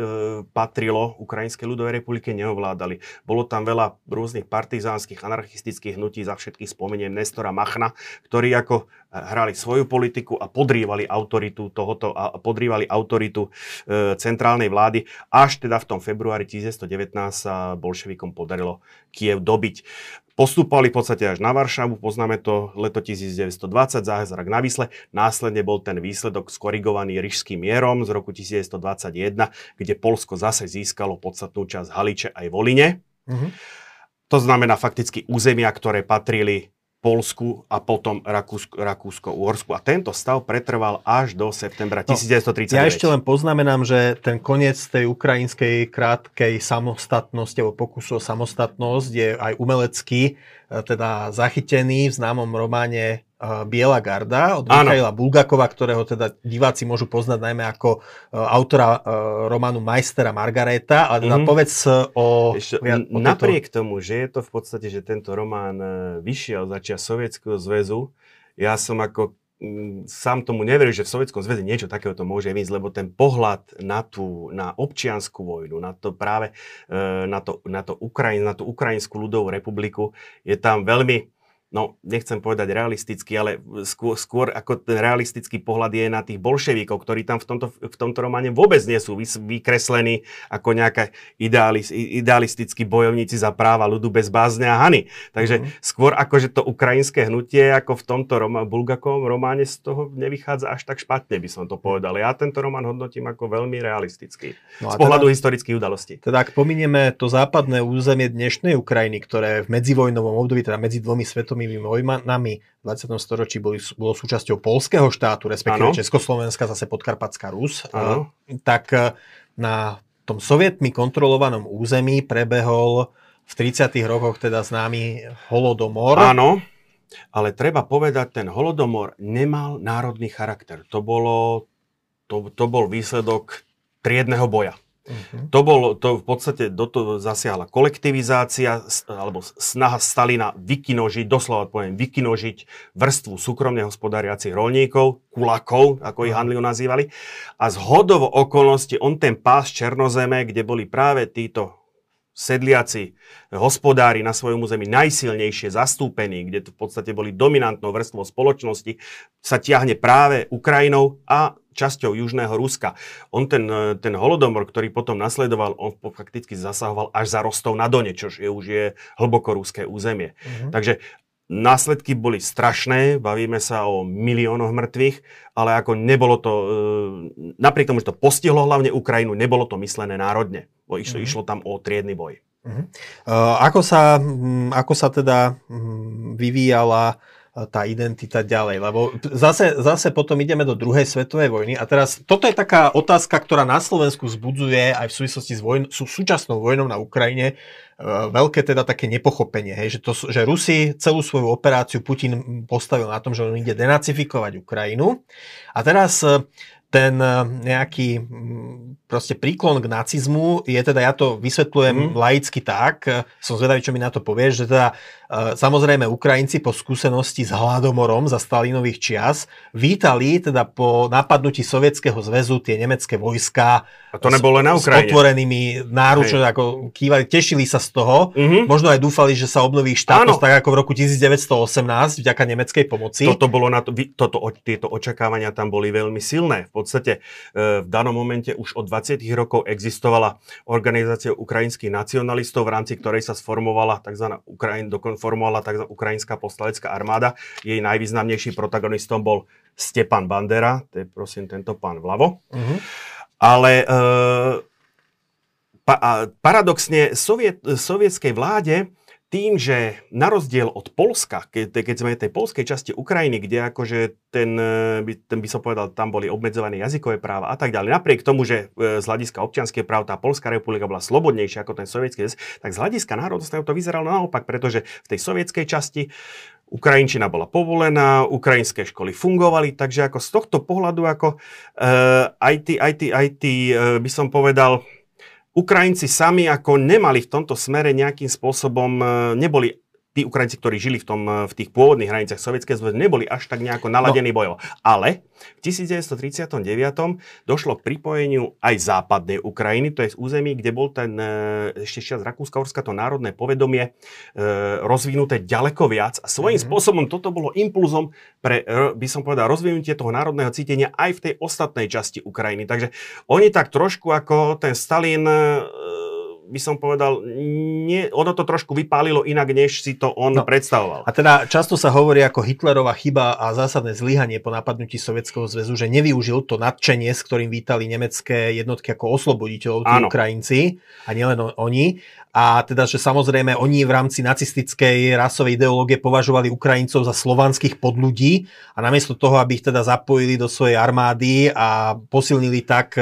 patrilo Ukrajinskej ľudovej republike, neovládali. Bolo tam veľa rôznych partizánskych, anarchistických hnutí, za všetkých spomeniem Nestora Machna, ktorí ako hrali svoju politiku a podrývali autoritu tohoto, a podrývali autoritu e, centrálnej vlády. Až teda v tom februári 1919 sa bolševikom podarilo Kiev dobiť. Postupovali v podstate až na Varšavu, poznáme to leto 1920, zázrak na Vysle. Následne bol ten výsledok skorigovaný Rížským mierom z roku 1921, kde Polsko zase získalo podstatnú časť Haliče aj Voline. Mm-hmm. To znamená fakticky územia, ktoré patrili Polsku a potom Rakúsko-Uhorsku. A tento stav pretrval až do septembra no, 1939. Ja ešte len poznamenám, že ten koniec tej ukrajinskej krátkej samostatnosti alebo pokusu o samostatnosť je aj umelecký, e, teda zachytený v známom románe Biela garda od Michaila Bulgakova, ktorého teda diváci môžu poznať najmä ako e, autora e, románu Majstera Margareta. Ale teda mm-hmm. povedz o... Ešte, o napriek tejto... tomu, že je to v podstate, že tento román e, vyšiel začia Sovietskeho zväzu, ja som ako sám tomu neveril, že v Sovietskom zväze niečo takéhoto môže výjsť, lebo ten pohľad na tú, na občianskú vojnu, na to práve, na, to, na, to Ukrajin, na tú Ukrajinskú ľudovú republiku, je tam veľmi, no nechcem povedať realisticky, ale skôr, skôr ako ten realistický pohľad je na tých bolševíkov, ktorí tam v tomto, v tomto románe vôbec nie sú vykreslení ako nejaká idealis, idealistickí bojovníci za práva ľudu bez bázne a hany. Takže mm-hmm. skôr že to ukrajinské hnutie ako v tomto Roma, Bulgakovom románe z toho nevychádza až tak špatne, by som to povedal. Ja tento román hodnotím ako veľmi realistický. No z pohľadu teda, historických udalostí. Teda ak pominieme to západné územie dnešnej Ukrajiny, ktoré v medzivojnovom období, teda medzi dvomi svetom svetovými vojnami v 20. storočí boli, bolo súčasťou polského štátu, respektíve ano. Československa, zase Podkarpatská Rus, ano. tak e, na tom sovietmi kontrolovanom území prebehol v 30. rokoch teda známy holodomor. Áno, ale treba povedať, ten holodomor nemal národný charakter. To, bolo, to, to bol výsledok triedného boja. Uh-huh. To bol, to v podstate do toho zasiahla kolektivizácia alebo snaha Stalina vykinožiť, doslova poviem, vykinožiť vrstvu súkromne hospodáriacich rolníkov, kulakov, ako ich mhm. Hanliu nazývali. A z hodovo okolnosti on ten pás Černozeme, kde boli práve títo sedliaci hospodári na svojom území najsilnejšie zastúpení, kde v podstate boli dominantnou vrstvou spoločnosti, sa tiahne práve Ukrajinou a časťou južného Ruska. On ten, ten holodomor, ktorý potom nasledoval, on fakticky zasahoval až za Rostov na Done, čo je už je hlboko ruské územie. Uh-huh. Takže Následky boli strašné, bavíme sa o miliónoch mŕtvych, ale ako nebolo to, e, napriek tomu, že to postihlo hlavne Ukrajinu, nebolo to myslené národne, bo išlo, mm-hmm. išlo tam o triedny boj. Mm-hmm. Ako, sa, ako sa teda vyvíjala tá identita ďalej. Lebo zase, zase potom ideme do druhej svetovej vojny a teraz toto je taká otázka, ktorá na Slovensku zbudzuje aj v súvislosti s vojn, sú súčasnou vojnou na Ukrajine e, veľké teda také nepochopenie, hej, že, to, že Rusi celú svoju operáciu Putin postavil na tom, že on ide denacifikovať Ukrajinu. A teraz e, ten eh, nejaký proste príklon k nacizmu je teda, ja to vysvetľujem mm. laicky tak, som zvedavý, čo mi na to povieš, že teda samozrejme Ukrajinci po skúsenosti s hladomorom za Stalinových čias vítali teda po napadnutí Sovietskeho zväzu tie nemecké vojska a to nebolo na Ukrajine. S otvorenými náručmi, ako kývali, tešili sa z toho. Mm-hmm. Možno aj dúfali, že sa obnoví štátnosť, tak ako v roku 1918, vďaka nemeckej pomoci. Toto bolo na to, toto, tieto očakávania tam boli veľmi silné. V podstate e, v danom momente už od 20 rokov existovala organizácia ukrajinských nacionalistov, v rámci ktorej sa sformovala tzv. Ukrajin, formovala tzv. ukrajinská povstalecká armáda. Jej najvýznamnejší protagonistom bol Stepan Bandera, to je prosím tento pán vľavo. Mm-hmm. Ale e, pa, a paradoxne soviet, sovietskej vláde tým, že na rozdiel od Polska, keď, keď sme v tej polskej časti Ukrajiny, kde akože ten, e, ten by som povedal, tam boli obmedzované jazykové práva a tak ďalej, napriek tomu, že e, z hľadiska občianskej práv tá Polská republika bola slobodnejšia ako ten sovietský tak z hľadiska národnostného to vyzeralo naopak, pretože v tej sovietskej časti Ukrajinčina bola povolená, ukrajinské školy fungovali, takže ako z tohto pohľadu ako uh, aj tí, aj tí, uh, by som povedal, Ukrajinci sami ako nemali v tomto smere nejakým spôsobom, uh, neboli tí Ukrajinci, ktorí žili v, tom, v tých pôvodných hraniciach Sovietskej zväzu, neboli až tak nejako naladení no. bojovo. Ale v 1939 došlo k pripojeniu aj západnej Ukrajiny, to je z území, kde bol ten e, ešte čas Rakúska-Horska, to národné povedomie e, rozvinuté ďaleko viac a svojím mm-hmm. spôsobom toto bolo impulzom pre, by som povedal, rozvinutie toho národného cítenia aj v tej ostatnej časti Ukrajiny. Takže oni tak trošku ako ten Stalin e, by som povedal, nie, ono to trošku vypálilo inak, než si to on no. predstavoval. A teda často sa hovorí ako Hitlerová chyba a zásadné zlyhanie po napadnutí Sovietskeho zväzu, že nevyužil to nadšenie, s ktorým vítali nemecké jednotky ako osloboditeľov, tí. Ukrajinci, a nielen oni. A teda, že samozrejme oni v rámci nacistickej rasovej ideológie považovali Ukrajincov za slovanských podľudí a namiesto toho, aby ich teda zapojili do svojej armády a posilnili tak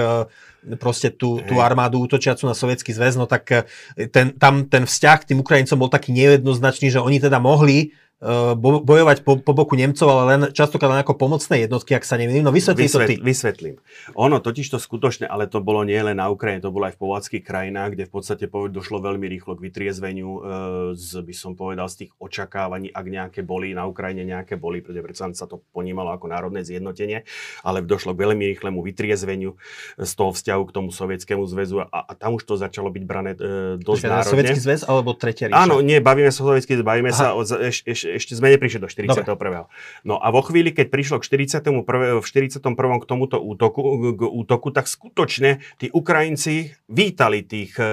proste tú, tú armádu útočiacu na sovietský zväz, no tak eh, ten, tam ten vzťah k tým Ukrajincom bol taký nejednoznačný, že oni teda mohli bojovať po, po boku Nemcov, ale len častokrát len ako pomocné jednotky, ak sa nemýlim. No vysvetlí Vysvet, to ty. Vysvetlím. Ono totiž to skutočne, ale to bolo nie len na Ukrajine, to bolo aj v povodských krajinách, kde v podstate došlo veľmi rýchlo k vytriezveniu e, z, by som povedal, z tých očakávaní, ak nejaké boli, na Ukrajine nejaké boli, pretože predsa sa to ponímalo ako národné zjednotenie, ale došlo k veľmi rýchlemu vytriezveniu z toho vzťahu k tomu sovietskému zväzu a, a tam už to začalo byť brané e, dosť Počkej, národne. Sovietský zväz alebo Tretia ríša? Áno, nie, bavíme sa o sovietský bavíme Aha. sa o, eš, eš, ešte sme neprišli do 41. Dobre. No a vo chvíli, keď prišlo k 41. v 41. k tomuto útoku, k útoku, tak skutočne tí Ukrajinci vítali tých e,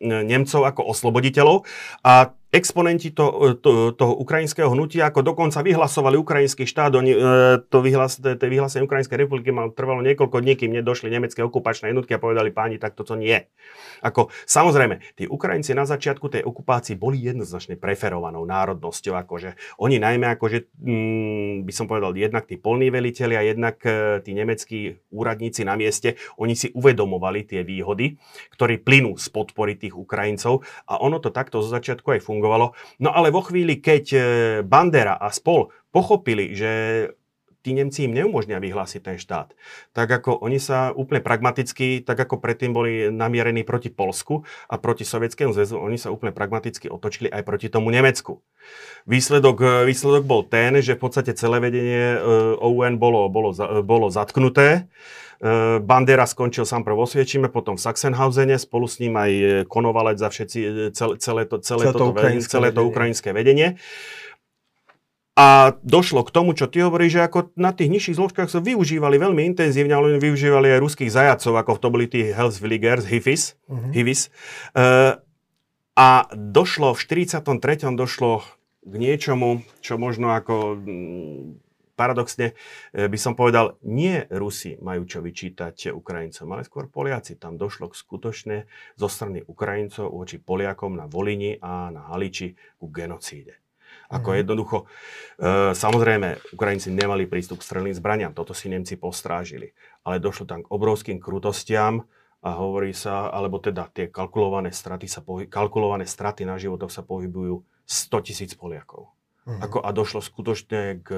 Nemcov ako osloboditeľov a exponenti to, to, toho ukrajinského hnutia ako dokonca vyhlasovali ukrajinský štát. Oni, e, to, vyhlas, to, to Ukrajinskej republiky mal trvalo niekoľko dní, kým nedošli nemecké okupačné jednotky a povedali páni, tak toto nie. Ako, samozrejme, tí Ukrajinci na začiatku tej okupácii boli jednoznačne preferovanou národnosťou. Akože, oni najmä, akože, mm, by som povedal, jednak tí polní veliteľi a jednak e, tí nemeckí úradníci na mieste, oni si uvedomovali tie výhody, ktoré plynú z podpory tých Ukrajincov a ono to takto zo začiatku aj fungovalo fungovalo. No ale vo chvíli, keď e, Bandera a spol pochopili, že tí Nemci im neumožnia vyhlásiť ten štát. Tak ako oni sa úplne pragmaticky, tak ako predtým boli namierení proti Polsku a proti Sovietskému zväzu, oni sa úplne pragmaticky otočili aj proti tomu Nemecku. Výsledok, e, výsledok bol ten, že v podstate celé vedenie e, OUN bolo, bolo, bolo zatknuté. E, Bandera skončil sám prv vo Sviečime, potom v Sachsenhausene, spolu s ním aj Konovalec za všetci, e, celé, celé, to, celé, celé, to, ukrajinské celé to ukrajinské vedenie. A došlo k tomu, čo ty hovoríš, že ako na tých nižších zložkách sa využívali veľmi intenzívne, ale využívali aj ruských zajacov, ako to boli tí Hellsvilligers, Hifis. Uh-huh. Hivis. Uh, a došlo v 43. došlo k niečomu, čo možno ako paradoxne e, by som povedal, nie Rusi majú čo vyčítať Ukrajincom, ale skôr Poliaci. Tam došlo k skutočne zo strany Ukrajincov voči Poliakom na Volini a na Haliči ku genocíde. Ako mm-hmm. jednoducho, e, samozrejme, Ukrajinci nemali prístup k strelným zbraniam, toto si Nemci postrážili, ale došlo tam k obrovským krutostiam a hovorí sa, alebo teda tie kalkulované straty, sa pohy- kalkulované straty na životoch sa pohybujú 100 tisíc Poliakov. Uh-huh. Ako, a došlo skutočne k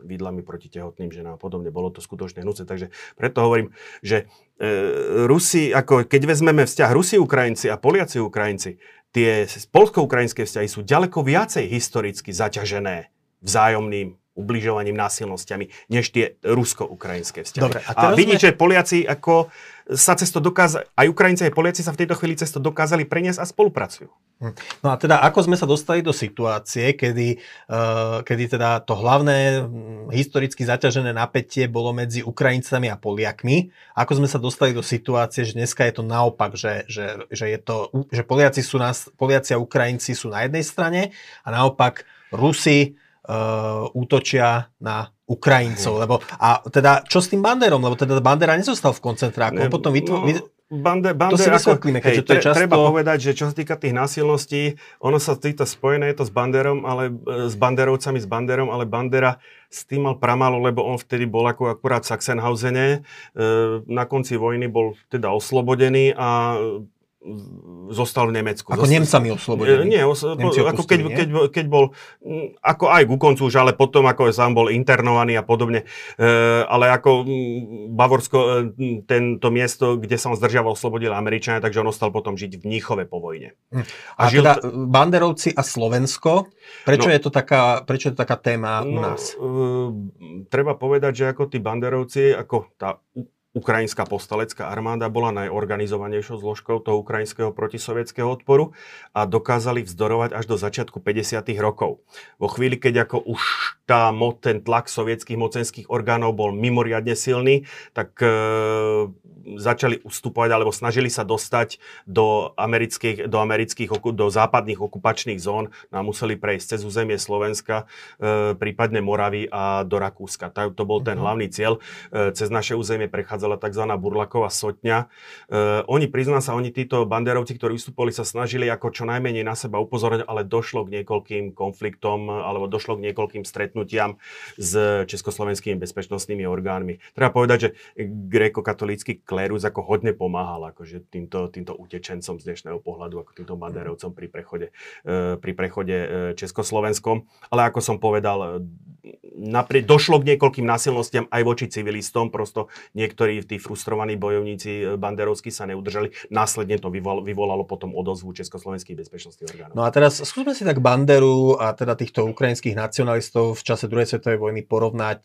výdlami proti tehotným ženám a podobne. Bolo to skutočne hnúce. Takže preto hovorím, že e, Rusi, ako keď vezmeme vzťah Rusi-Ukrajinci a Poliaci-Ukrajinci, tie polsko-ukrajinské vzťahy sú ďaleko viacej historicky zaťažené vzájomným ubližovaním, násilnosťami, než tie rusko-ukrajinské vzťahy. Dobre, a, a vidíte, sme... Poliaci ako sa cesto dokázali, aj Ukrajinci, aj Poliaci sa v tejto chvíli cesto dokázali preniesť a spolupracujú. Hm. No a teda ako sme sa dostali do situácie, kedy, uh, kedy teda to hlavné hm, historicky zaťažené napätie bolo medzi Ukrajincami a Poliakmi, ako sme sa dostali do situácie, že dneska je to naopak, že, že, že, je to, že Poliaci, sú na, Poliaci a Ukrajinci sú na jednej strane a naopak Rusi uh, útočia na Ukrajincov, lebo a teda čo s tým Banderom, lebo teda Bandera nezostal v koncentráku, ne, potom vytvo- no, Bande, bande, to si vysvetlíme, keďže to je často... Treba povedať, že čo sa týka tých násilností, ono sa týka spojené je to s Banderom, ale s Banderovcami, s Banderom, ale Bandera s tým mal pramalo, lebo on vtedy bol ako akurát v Sachsenhausene. E, na konci vojny bol teda oslobodený a zostal v Nemecku. Ako Zostal, Nemcami oslobodili? Nie, os, Nemci ako keď, nie? keď, keď bol, mm, ako aj ku koncu už, ale potom ako sám bol internovaný a podobne. E, ale ako mm, Bavorsko, e, tento miesto, kde sa on zdržiaval, oslobodil Američania, takže on ostal potom žiť v Níchove po vojne. Hm. A, a žil... teda Banderovci a Slovensko, prečo, no, je to taká, prečo je to taká téma u no, nás? E, treba povedať, že ako tí Banderovci, ako tá Ukrajinská postalecká armáda bola najorganizovanejšou zložkou toho ukrajinského protisovietského odporu a dokázali vzdorovať až do začiatku 50. rokov. Vo chvíli, keď ako už tá, ten tlak sovietských mocenských orgánov bol mimoriadne silný, tak e, začali ustupovať alebo snažili sa dostať do amerických, do, amerických, do západných okupačných zón a museli prejsť cez územie Slovenska, e, prípadne Moravy a do Rakúska. To, to bol ten mhm. hlavný cieľ. E, cez naše územie prechádzala tzv. Burlaková sotňa. E, oni, priznám sa, oni títo banderovci, ktorí vystupovali, sa snažili ako čo najmenej na seba upozorňovať, ale došlo k niekoľkým konfliktom alebo došlo k niekoľkým stretnutiam s československými bezpečnostnými orgánmi. Treba povedať, že gréko-katolícky klérus ako hodne pomáhal akože týmto, týmto utečencom z dnešného pohľadu, ako týmto banderovcom pri prechode, e, pri prechode e, Československom. Ale ako som povedal, e, naprie, došlo k niekoľkým násilnostiam aj voči civilistom, prosto niektorí tí frustrovaní bojovníci banderovskí sa neudržali. Následne to vyvolalo, vyvolalo potom odozvu československých bezpečnostných orgánov. No a teraz skúsme si tak Banderu a teda týchto ukrajinských nacionalistov v čase druhej svetovej vojny porovnať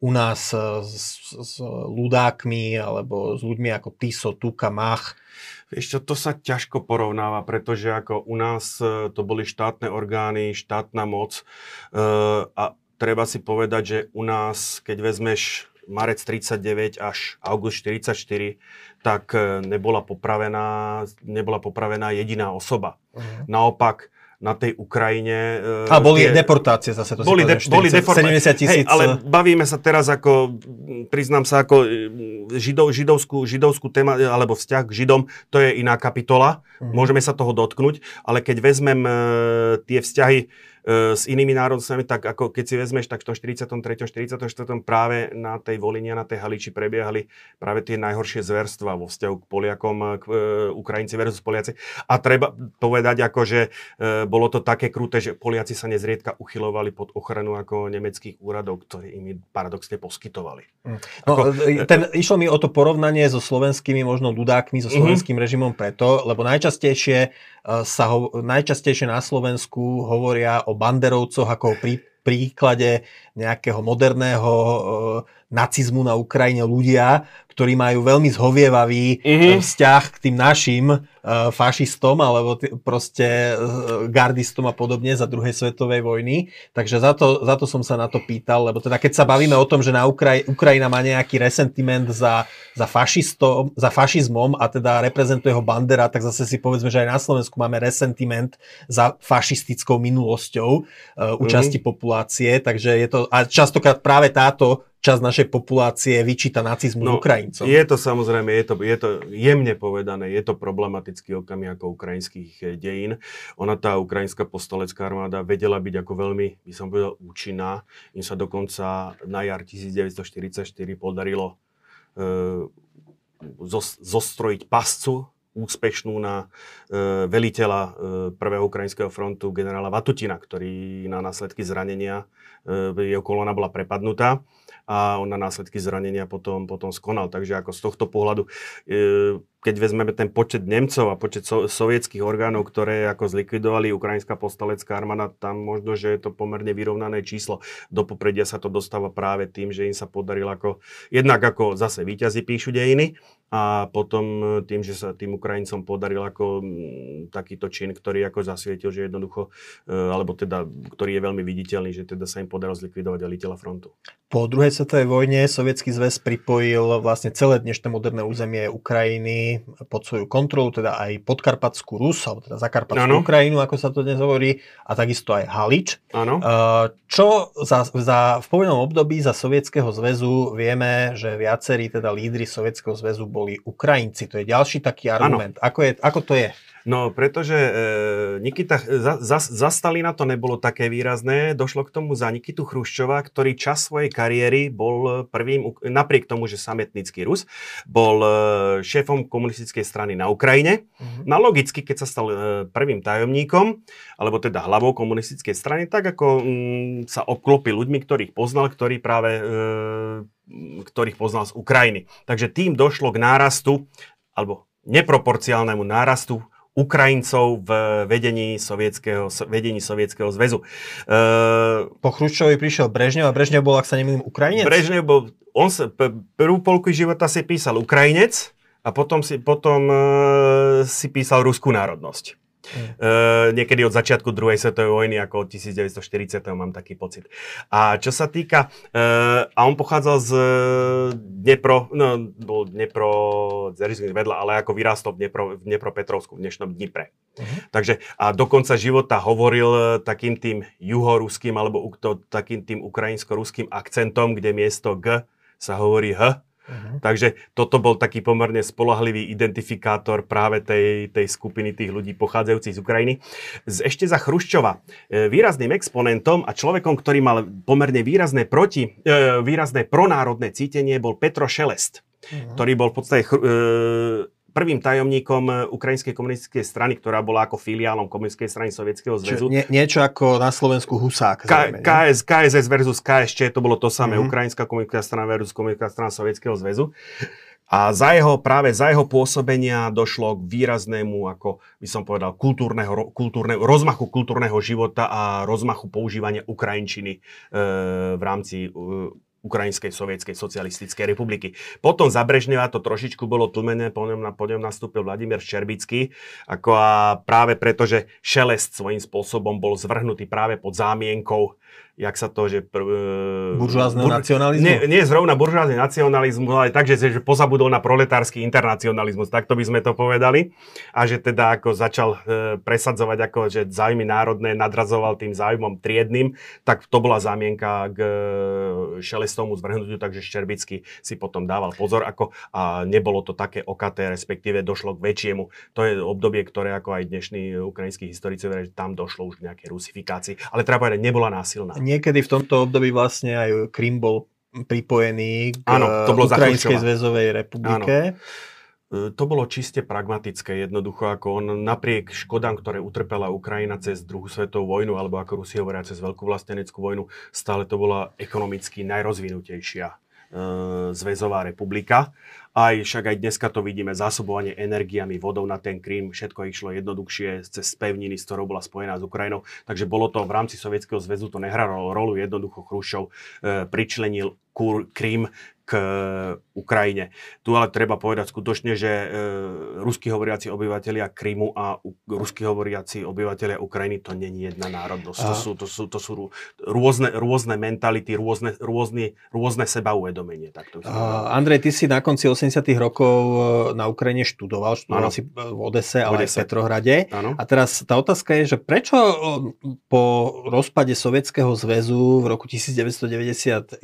u nás e, s, s ľudákmi alebo s ľuďmi ako Tiso, Tuka, Mach. Čo, to sa ťažko porovnáva, pretože ako u nás e, to boli štátne orgány, štátna moc e, a treba si povedať, že u nás, keď vezmeš marec 39 až august 44, tak nebola popravená, nebola popravená jediná osoba. Uh-huh. Naopak, na tej Ukrajine. A boli tie, deportácie zase, to boli, de, 40, boli deportácie. 70 tisíc. Hej, ale bavíme sa teraz ako, priznám sa, ako židov, židovskú, židovskú téma, alebo vzťah k Židom, to je iná kapitola. Hmm. Môžeme sa toho dotknúť, ale keď vezmem uh, tie vzťahy E, s inými národnostami, tak ako keď si vezmeš, tak v tom 43. 44. práve na tej Volini a na tej Haliči prebiehali práve tie najhoršie zverstva vo vzťahu k Poliakom, k e, Ukrajinci versus Poliaci. A treba povedať, ako, že e, bolo to také kruté, že Poliaci sa nezriedka uchylovali pod ochranu ako nemeckých úradov, ktorí im paradoxne poskytovali. Mm. No, ako, e, ten, išlo mi o to porovnanie so slovenskými možno ľudákmi, so mhm. slovenským mm-hmm. režimom preto, lebo najčastejšie sa ho, najčastejšie na Slovensku hovoria o banderovcoch ako pri príklade nejakého moderného nacizmu na Ukrajine ľudia, ktorí majú veľmi zhovievavý mm-hmm. vzťah k tým našim uh, fašistom alebo t- proste uh, gardistom a podobne za druhej svetovej vojny. Takže za to, za to som sa na to pýtal, lebo teda keď sa bavíme o tom, že na Ukraj- Ukrajina má nejaký resentiment za, za, fašistom, za fašizmom a teda reprezentuje ho Bandera, tak zase si povedzme, že aj na Slovensku máme resentiment za fašistickou minulosťou uh, u časti mm-hmm. populácie, takže je to, a častokrát práve táto časť našej populácie vyčíta nacizmu no, Ukrajincom. Je to samozrejme, je to, je to jemne povedané, je to problematický okamih ako ukrajinských eh, dejín. Ona tá ukrajinská postolecká armáda vedela byť ako veľmi, by som povedal, účinná. Im sa dokonca na jar 1944 podarilo e, zostrojiť pascu úspešnú na e, veliteľa e, prvého ukrajinského frontu generála Vatutina, ktorý na následky zranenia, e, jeho kolona bola prepadnutá a on na následky zranenia potom, potom skonal. Takže ako z tohto pohľadu, e, keď vezmeme ten počet Nemcov a počet so, sovietských orgánov, ktoré ako zlikvidovali ukrajinská postalecká armáda, tam možno, že je to pomerne vyrovnané číslo. Do popredia sa to dostáva práve tým, že im sa podarilo ako, jednak ako zase víťazi píšu dejiny a potom tým, že sa tým Ukrajincom podaril ako takýto čin, ktorý ako zasvietil, že jednoducho, e, alebo teda, ktorý je veľmi viditeľný, že teda sa im podarilo zlikvidovať veliteľa frontu. Po druhej svetovej vojne Sovietský zväz pripojil vlastne celé dnešné moderné územie Ukrajiny pod svoju kontrolu, teda aj podkarpatskú Rus, alebo teda zakarpatskú ano. Ukrajinu, ako sa to dnes hovorí, a takisto aj Halič. Ano. Čo za, za, v povednom období za Sovietskeho zväzu vieme, že viacerí teda lídry Sovietskeho zväzu boli Ukrajinci. To je ďalší taký argument. Ako, je, ako to je? No, pretože e, Nikita, za, za, za Stalina to nebolo také výrazné, došlo k tomu za Nikitu Chruščova, ktorý čas svojej kariéry bol prvým, napriek tomu, že sametnický Rus, bol e, šéfom komunistickej strany na Ukrajine. Mm-hmm. No logicky, keď sa stal prvým tajomníkom, alebo teda hlavou komunistickej strany, tak ako mm, sa obklopil ľuďmi, ktorých poznal, ktorí práve e, ktorých poznal z Ukrajiny. Takže tým došlo k nárastu, alebo neproporciálnemu nárastu Ukrajincov v vedení sovietského, vedení sovietského zväzu. Uh, po Chruščovi prišiel Brežnev a Brežnev bol, ak sa nemýlim, Ukrajinec? Brežnev bol, on sa, prvú polku života si písal Ukrajinec a potom si, potom, uh, si písal ruskú národnosť. Uh, niekedy od začiatku druhej svetovej vojny, ako od 1940. mám taký pocit. A čo sa týka, uh, a on pochádzal z Dnepro, no, bol Dnepro, vedľa, ale ako vyrástol v, Dnepro, v Dnepropetrovsku, v dnešnom Dnipre. Uh-huh. Takže a do konca života hovoril takým tým juhoruským, alebo to, takým tým ukrajinsko-ruským akcentom, kde miesto G sa hovorí H, Uh-huh. Takže toto bol taký pomerne spolahlivý identifikátor práve tej, tej skupiny tých ľudí pochádzajúcich z Ukrajiny. Z, ešte za Chruščova. E, výrazným exponentom a človekom, ktorý mal pomerne výrazné proti, e, výrazné pronárodné cítenie, bol Petro Šelest, uh-huh. ktorý bol v podstate e, prvým tajomníkom e, Ukrajinskej komunistickej strany, ktorá bola ako filiálom komunistickej strany Sovietskeho zväzu. Nie, niečo ako na Slovensku Husák. K- KS, KSS versus KSČ, to bolo to samé, mm-hmm. Ukrajinská komunistická strana versus komunistická strana Sovietskeho zväzu. A za jeho, práve za jeho pôsobenia došlo k výraznému, ako by som povedal, kultúrneho, kultúrneho, rozmachu kultúrneho života a rozmachu používania Ukrajinčiny e, v rámci e, Ukrajinskej sovietskej socialistickej republiky. Potom za Brežneva to trošičku bolo tlmené, po ňom, po ňom nastúpil Vladimír Ščerbický, ako a práve preto, že Šelest svojím spôsobom bol zvrhnutý práve pod zámienkou jak sa to, že... Pr, e, buržoázneho bur, nacionalizmu? Nie, nie zrovna buržoázny nacionalizmu, ale tak, že, že pozabudol na proletársky internacionalizmus, takto by sme to povedali. A že teda ako začal e, presadzovať, ako, že zájmy národné nadrazoval tým zájmom triednym, tak to bola zámienka k e, šelestomu zvrhnutiu, takže Ščerbický si potom dával pozor, ako a nebolo to také okaté, respektíve došlo k väčšiemu. To je obdobie, ktoré ako aj dnešní ukrajinskí historici, že tam došlo už k nejakej rusifikácii. Ale treba povedať, nebola násilná niekedy v tomto období vlastne aj Krym bol pripojený k ano, to bolo Ukrajinskej zväzovej republike. Ano. E, to bolo čiste pragmatické, jednoducho ako on napriek škodám, ktoré utrpela Ukrajina cez druhú svetovú vojnu, alebo ako Rusi hovoria cez veľkú vlasteneckú vojnu, stále to bola ekonomicky najrozvinutejšia e, zväzová republika aj však aj dneska to vidíme, zásobovanie energiami, vodou na ten Krym, všetko išlo jednoduchšie cez pevniny, s ktorou bola spojená s Ukrajinou. Takže bolo to v rámci Sovietskeho zväzu, to nehralo rolu, jednoducho Chruščov e, pričlenil Krym k Ukrajine. Tu ale treba povedať skutočne, že e, rusky hovoriaci obyvateľia Krymu a u, rusky hovoriaci obyvateľia Ukrajiny to není jedna národnosť. To sú, to sú, to sú rôzne, rôzne mentality, rôzne, rôzne, rôzne sebauvedomenie. Tak to uh, Andrej, ty si na konci 80 rokov e, na Ukrajine študoval, študoval ano. si v Odese, ale Odese. aj v Petrohrade. Ano. A teraz tá otázka je, že prečo po rozpade Sovietskeho zväzu v roku 1991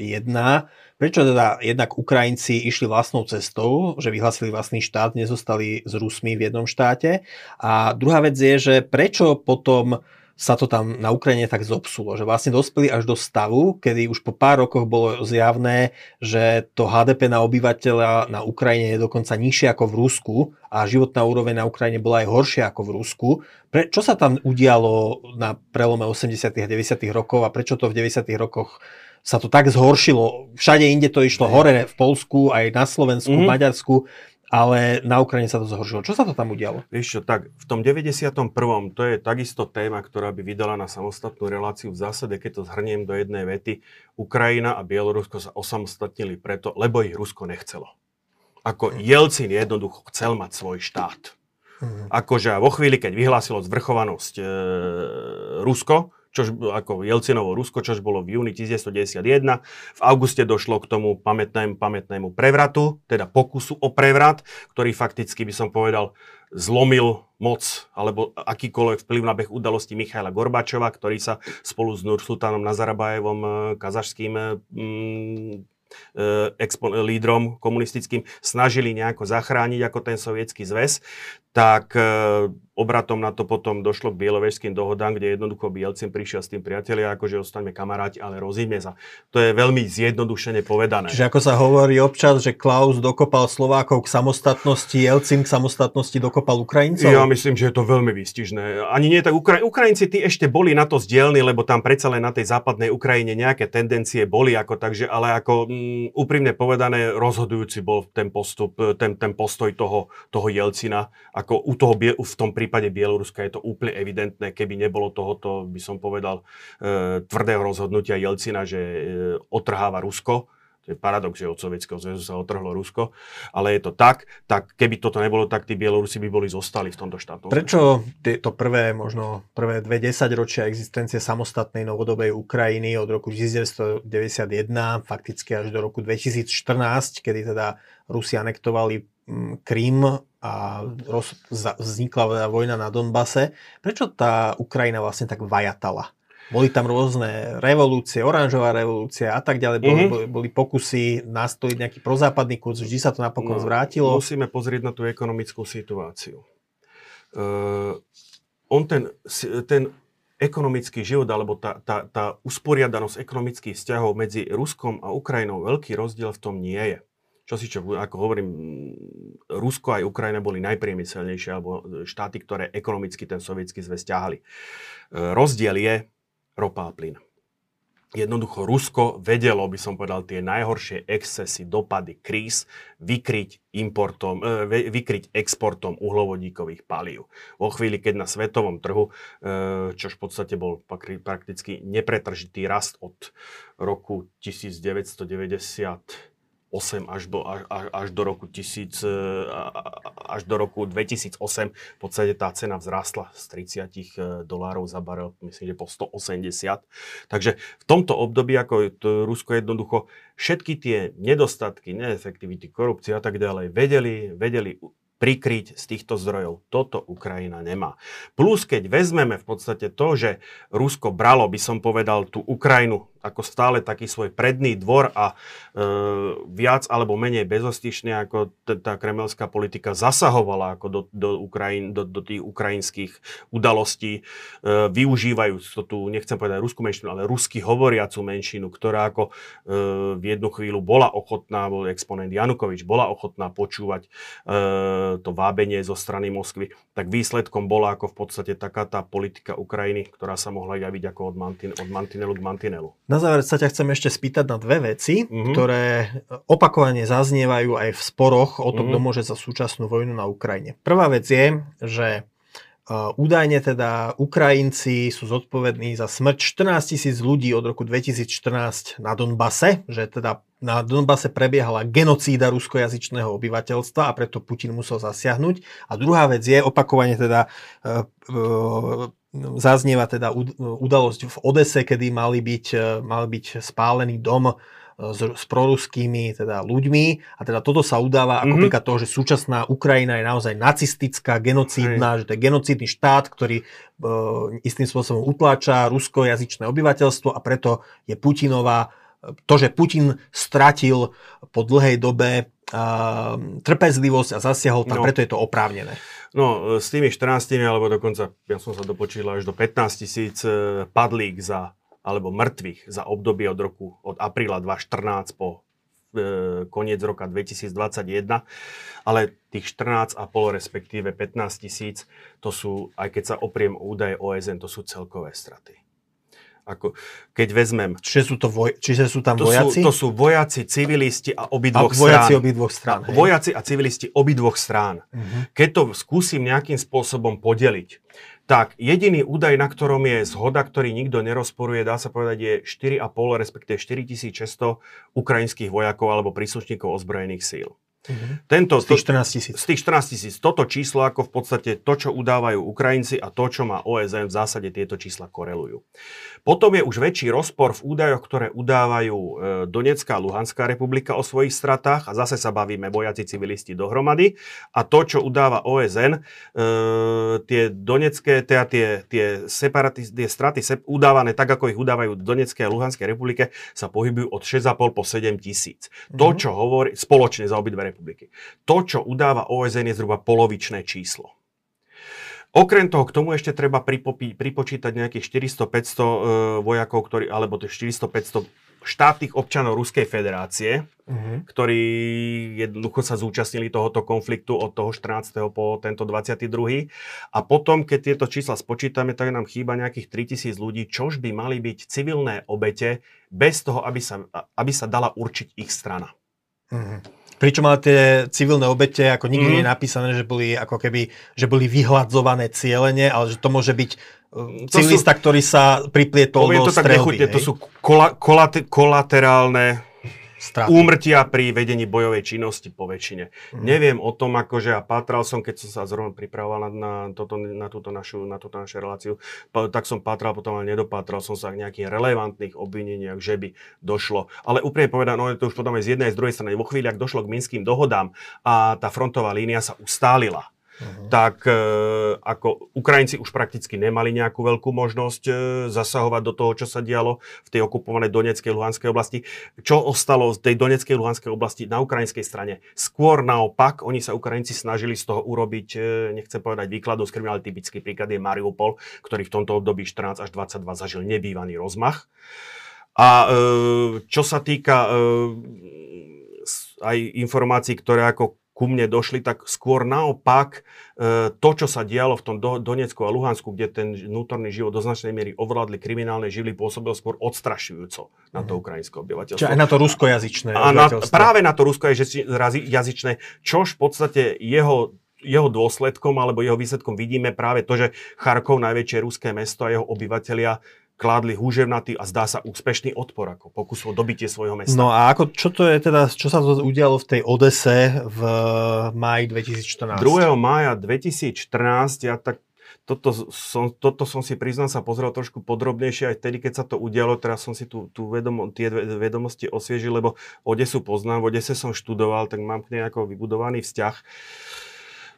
Prečo teda jednak Ukrajinci išli vlastnou cestou, že vyhlásili vlastný štát, nezostali s Rusmi v jednom štáte? A druhá vec je, že prečo potom sa to tam na Ukrajine tak zopsulo, že vlastne dospeli až do stavu, kedy už po pár rokoch bolo zjavné, že to HDP na obyvateľa na Ukrajine je dokonca nižšie ako v Rusku a životná úroveň na Ukrajine bola aj horšia ako v Rusku. Pre, čo sa tam udialo na prelome 80. a 90. rokov a prečo to v 90. rokoch sa to tak zhoršilo. Všade inde to išlo hore, v Polsku, aj na Slovensku, mm-hmm. v Maďarsku, ale na Ukrajine sa to zhoršilo. Čo sa to tam udialo? Vieš čo, tak v tom 91. to je takisto téma, ktorá by vydala na samostatnú reláciu. V zásade, keď to zhrniem do jednej vety, Ukrajina a Bielorusko sa osamostatnili preto, lebo ich Rusko nechcelo. Ako mm. Jelcin jednoducho chcel mať svoj štát. Mm. Akože vo chvíli, keď vyhlásilo zvrchovanosť e, Rusko, čož ako Jelcinovo Rusko, čož bolo v júni 1991. V auguste došlo k tomu pamätnému, pamätnému prevratu, teda pokusu o prevrat, ktorý fakticky by som povedal zlomil moc alebo akýkoľvek vplyv na beh udalosti Michaila Gorbačova, ktorý sa spolu s Nursultánom Nazarbajevom, eh, kazašským eh, mm, eh, expo- lídrom komunistickým snažili nejako zachrániť ako ten sovietský zväz, tak Obratom na to potom došlo k bielovežským dohodám, kde jednoducho Bielcin prišiel s tým priatelia, akože ostaňme kamaráti, ale rozíďme sa. To je veľmi zjednodušene povedané. Čiže ako sa hovorí občas, že Klaus dokopal Slovákov k samostatnosti, Jelcin k samostatnosti dokopal Ukrajincov? Ja myslím, že je to veľmi výstižné. Ani nie tak Ukra- Ukrajinci tí ešte boli na to zdielni, lebo tam predsa len na tej západnej Ukrajine nejaké tendencie boli, ako takže, ale ako mm, úprimne povedané, rozhodujúci bol ten postup, ten, ten postoj toho, toho Jelcina, ako u toho, v tom prípade Bieloruska je to úplne evidentné, keby nebolo tohoto, by som povedal, e, tvrdého rozhodnutia Jelcina, že e, otrháva Rusko, to je paradox, že od Sovietskeho zväzu sa otrhlo Rusko, ale je to tak, tak keby toto nebolo, tak tí Bielorusi by boli zostali v tomto štátu. Prečo tieto prvé, možno prvé dve desaťročia existencie samostatnej novodobej Ukrajiny od roku 1991 fakticky až do roku 2014, kedy teda Rusi anektovali Krím a roz, vznikla vojna na Donbase. Prečo tá Ukrajina vlastne tak vajatala? Boli tam rôzne revolúcie, oranžová revolúcia a tak ďalej. Boli, mm-hmm. boli pokusy nastojiť nejaký prozápadný kurz, vždy sa to napokon no, zvrátilo. Musíme pozrieť na tú ekonomickú situáciu. Uh, on ten, ten ekonomický život, alebo tá, tá, tá usporiadanosť ekonomických vzťahov medzi Ruskom a Ukrajinou, veľký rozdiel v tom nie je čo si čo, ako hovorím, Rusko aj Ukrajina boli najpriemyselnejšie, alebo štáty, ktoré ekonomicky ten sovietský zväz ťahali. E, rozdiel je ropa a plyn. Jednoducho Rusko vedelo, by som povedal, tie najhoršie excesy, dopady kríz vykryť, importom, e, vykryť exportom uhlovodíkových palív. Vo chvíli, keď na svetovom trhu, e, čož v podstate bol prakticky nepretržitý rast od roku 1990 8 až do, až, až do roku 1000, e, až do roku 2008 v podstate tá cena vzrástla z 30 e, dolárov za barel, myslím, že po 180. Takže v tomto období, ako to Rusko jednoducho všetky tie nedostatky, neefektivity, korupcie a tak ďalej vedeli, vedeli prikryť z týchto zdrojov. Toto Ukrajina nemá. Plus, keď vezmeme v podstate to, že Rusko bralo, by som povedal, tú Ukrajinu ako stále taký svoj predný dvor a e, viac alebo menej bezostišne ako t- tá kremelská politika zasahovala ako do, do, Ukrajín, do, do tých ukrajinských udalostí, e, využívajú to tu, nechcem povedať ruskú menšinu, ale rusky hovoriacu menšinu, ktorá ako e, v jednu chvíľu bola ochotná, bol exponent Janukovič, bola ochotná počúvať e, to vábenie zo strany Moskvy, tak výsledkom bola ako v podstate taká tá politika Ukrajiny, ktorá sa mohla javiť ako od, mantin, od mantinelu k mantinelu. Na záver sa ťa chcem ešte spýtať na dve veci, mm-hmm. ktoré opakovane zaznievajú aj v sporoch o to, mm-hmm. kto môže za súčasnú vojnu na Ukrajine. Prvá vec je, že uh, údajne teda Ukrajinci sú zodpovední za smrť 14 tisíc ľudí od roku 2014 na Donbase, že teda na Donbase prebiehala genocída ruskojazyčného obyvateľstva a preto Putin musel zasiahnuť. A druhá vec je, opakovane teda uh, uh, zaznieva teda udalosť v Odese, kedy mali byť, e, mal byť spálený dom e, s, s proruskými teda ľuďmi a teda toto sa udáva ako mm-hmm. toho, že súčasná Ukrajina je naozaj nacistická, genocídna, že to je genocídny štát, ktorý uh, istým spôsobom utláča ruskojazyčné obyvateľstvo a preto je Putinová to, že Putin stratil po dlhej dobe trpezlivosť a zasiahol tam, no. preto je to oprávnené. No, s tými 14, alebo dokonca, ja som sa dopočítal až do 15 tisíc e, padlík za, alebo mŕtvych za obdobie od roku, od apríla 2014 po e, koniec roka 2021, ale tých 14,5 respektíve 15 tisíc, to sú, aj keď sa opriem údaje OSN, to sú celkové straty. Ako, keď vezmem... Čiže sú, to voj, čiže sú tam to vojaci? Sú, to sú vojaci, civilisti a obidvoch a vojaci strán. obidvoch strán. A vojaci a civilisti obidvoch strán. Uh-huh. Keď to skúsim nejakým spôsobom podeliť, tak jediný údaj, na ktorom je zhoda, ktorý nikto nerozporuje, dá sa povedať, je 4,5 respektíve 4600 ukrajinských vojakov alebo príslušníkov ozbrojených síl. Uh-huh. Tento, z tých 14 tisíc. Z tých 14 tisíc. Toto číslo ako v podstate to, čo udávajú Ukrajinci a to, čo má OSN, v zásade tieto čísla korelujú. Potom je už väčší rozpor v údajoch, ktoré udávajú e, Donetská a Luhanská republika o svojich stratách a zase sa bavíme vojaci civilisti dohromady a to, čo udáva OSN, e, tie Donecké, teda tie, tie, separatis, tie straty sep, udávané tak, ako ich udávajú Donecké a Luhanskej republike, sa pohybujú od 6,5 po 7 tisíc. Mm-hmm. To, mhm. čo hovorí, spoločne za obidve republiky. To, čo udáva OSN, je zhruba polovičné číslo. Okrem toho, k tomu ešte treba pripopi, pripočítať nejakých 400-500 e, vojakov, ktorí, alebo 400-500 štátnych občanov Ruskej federácie, uh-huh. ktorí jednoducho sa zúčastnili tohoto konfliktu od toho 14. po tento 22. A potom, keď tieto čísla spočítame, tak nám chýba nejakých 3000 ľudí, čož by mali byť civilné obete bez toho, aby sa, aby sa dala určiť ich strana. Uh-huh. Pričom ale tie civilné obete, ako nikdy mm. je napísané, že boli ako keby, že boli vyhľadzované cieľene, ale že to môže byť to civilista, sú, ktorý sa priplietol do to strelby. Tak nechutne, to sú kola, kolate, kolaterálne straty. úmrtia pri vedení bojovej činnosti po väčšine. Mm. Neviem o tom, akože a pátral som, keď som sa zrovna pripravoval na, na, toto, na, túto našu, na túto našu reláciu, tak som pátral, potom ale nedopátral som sa k nejakých relevantných obvineniach, že by došlo. Ale úplne povedané, no to už potom aj z jednej aj z druhej strany. Vo chvíli, ak došlo k minským dohodám a tá frontová línia sa ustálila, uh-huh. tak e, ako Ukrajinci už prakticky nemali nejakú veľkú možnosť e, zasahovať do toho, čo sa dialo v tej okupovanej Donetskej Luhanskej oblasti. Čo ostalo z tej Donetskej Luhanskej oblasti na ukrajinskej strane? Skôr naopak, oni sa Ukrajinci snažili z toho urobiť, e, nechcem povedať výkladov z ale typický príklad je Mariupol, ktorý v tomto období 14 až 22 zažil nebývaný rozmach. A čo sa týka aj informácií, ktoré ako ku mne došli, tak skôr naopak e, to, čo sa dialo v tom Donecku a Luhansku, kde ten vnútorný život do značnej miery ovládli kriminálne živly, pôsobil skôr odstrašujúco na to mhm. ukrajinské obyvateľstvo. Čiže aj na to ruskojazyčné a na, Práve na to ruskojazyčné, čož v podstate jeho jeho dôsledkom alebo jeho výsledkom vidíme práve to, že Charkov, najväčšie ruské mesto a jeho obyvateľia kládli húževnatý a zdá sa úspešný odpor, ako pokus o dobitie svojho mesta. No a ako, čo to je teda, čo sa to udialo v tej Odese v máji 2014? 2. mája 2014, ja tak toto som, toto som si priznal sa pozrel trošku podrobnejšie aj vtedy, keď sa to udialo. Teraz som si tú, tú vedomo, tie vedomosti osviežil, lebo Odesu poznám, v Odese som študoval, tak mám k nej ako vybudovaný vzťah.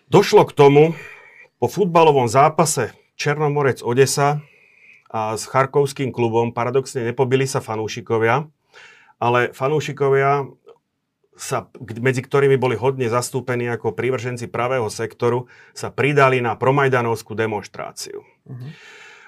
Došlo k tomu, po futbalovom zápase Černomorec Odesa, a s charkovským klubom. Paradoxne nepobili sa fanúšikovia, ale fanúšikovia sa, medzi ktorými boli hodne zastúpení ako prívrženci pravého sektoru, sa pridali na promajdanovskú demonstráciu. Uh-huh.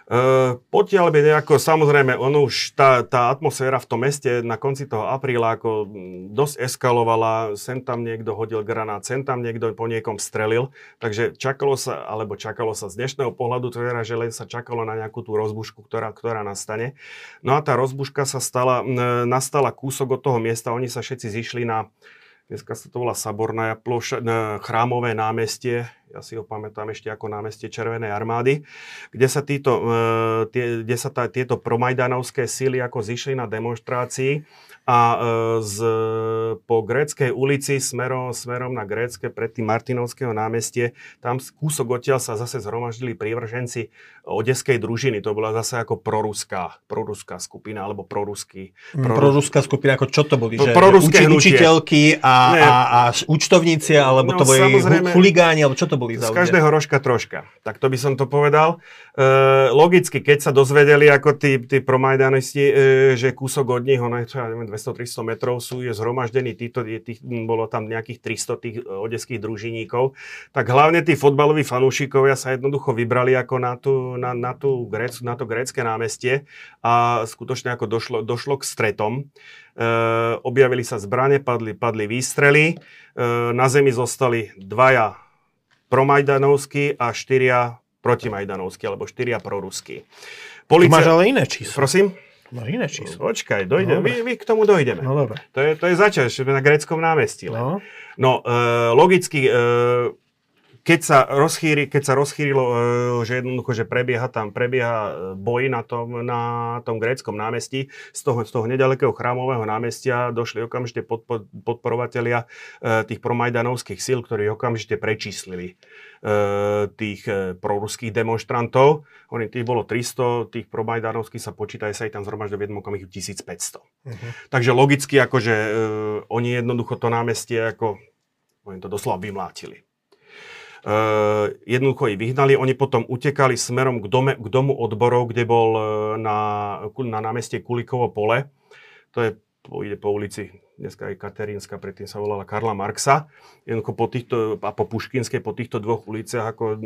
Uh, potiaľ by nejako, samozrejme, ono už tá, tá atmosféra v tom meste na konci toho apríla ako dosť eskalovala, sem tam niekto hodil granát, sem tam niekto po niekom strelil, takže čakalo sa, alebo čakalo sa z dnešného pohľadu, teda, že len sa čakalo na nejakú tú rozbušku, ktorá, ktorá nastane. No a tá rozbuška sa stala, nastala kúsok od toho miesta, oni sa všetci zišli na Dneska sa to volá Saborná ploša, chrámové námestie, ja si ho pamätám ešte ako námestie Červenej armády, kde sa, títo, e, tie, kde sa tá, tieto promajdanovské síly ako zišli na demonstrácii a e, z, po Gréckej ulici smerom, smerom na Grécke pred tým Martinovského námestie, tam kúsok odtiaľ sa zase zhromaždili prívrženci odeskej družiny. To bola zase ako proruská, proruská skupina, alebo proruský. Mm, prorus... Proruská skupina, ako čo to boli? Že, Proruské uči, učiteľky a, a, a účtovníci, alebo no, to boli chuligáni, alebo čo to boli za Z každého rožka troška. Tak to by som to povedal. E, logicky, keď sa dozvedeli ako tí, tí promajdanisti, e, že kúsok od nich, ono je to, ja neviem, 200-300 metrov sú je zhromaždení, títo, tých, bolo tam nejakých 300 tých e, odeských družiníkov, tak hlavne tí fotbaloví fanúšikovia sa jednoducho vybrali ako na, tú, na, na, tú Gréc, na to grécké námestie a skutočne ako došlo, došlo k stretom. E, objavili sa zbrane, padli, padli výstrely, e, na zemi zostali dvaja promajdanovskí a štyria protimajdanovskí, alebo štyria proruskí. Policia... máš ale iné číslo. Prosím? No iné číslo. Počkaj, dojde, no, my, my k tomu dojdeme. No dobre. To je, to je začať, že na greckom námestí. No, no e, logicky, e, keď sa, rozchýri, keď sa rozchýrilo, e, že jednoducho, že prebieha tam, prebieha e, boj na tom, na tom gréckom námestí, z toho, z toho nedalekého chrámového námestia došli okamžite podpo, podporovatelia e, tých promajdanovských síl, ktorí okamžite prečíslili tých proruských demonstrantov. Oni, tých bolo 300, tých promajdanovských sa počítajú sa aj tam zhromaždili v jednom okamihu 1500. Uh-huh. Takže logicky, akože oni jednoducho to námestie ako, oni to doslova vymlátili. Uh, jednoducho ich vyhnali, oni potom utekali smerom k, dome, k domu odborov, kde bol na, na námestie Kulikovo pole. To je ide po ulici, dneska aj Katerínska, predtým sa volala Karla Marxa. Jednoducho po týchto, a po Puškinskej, po týchto dvoch uliciach, ako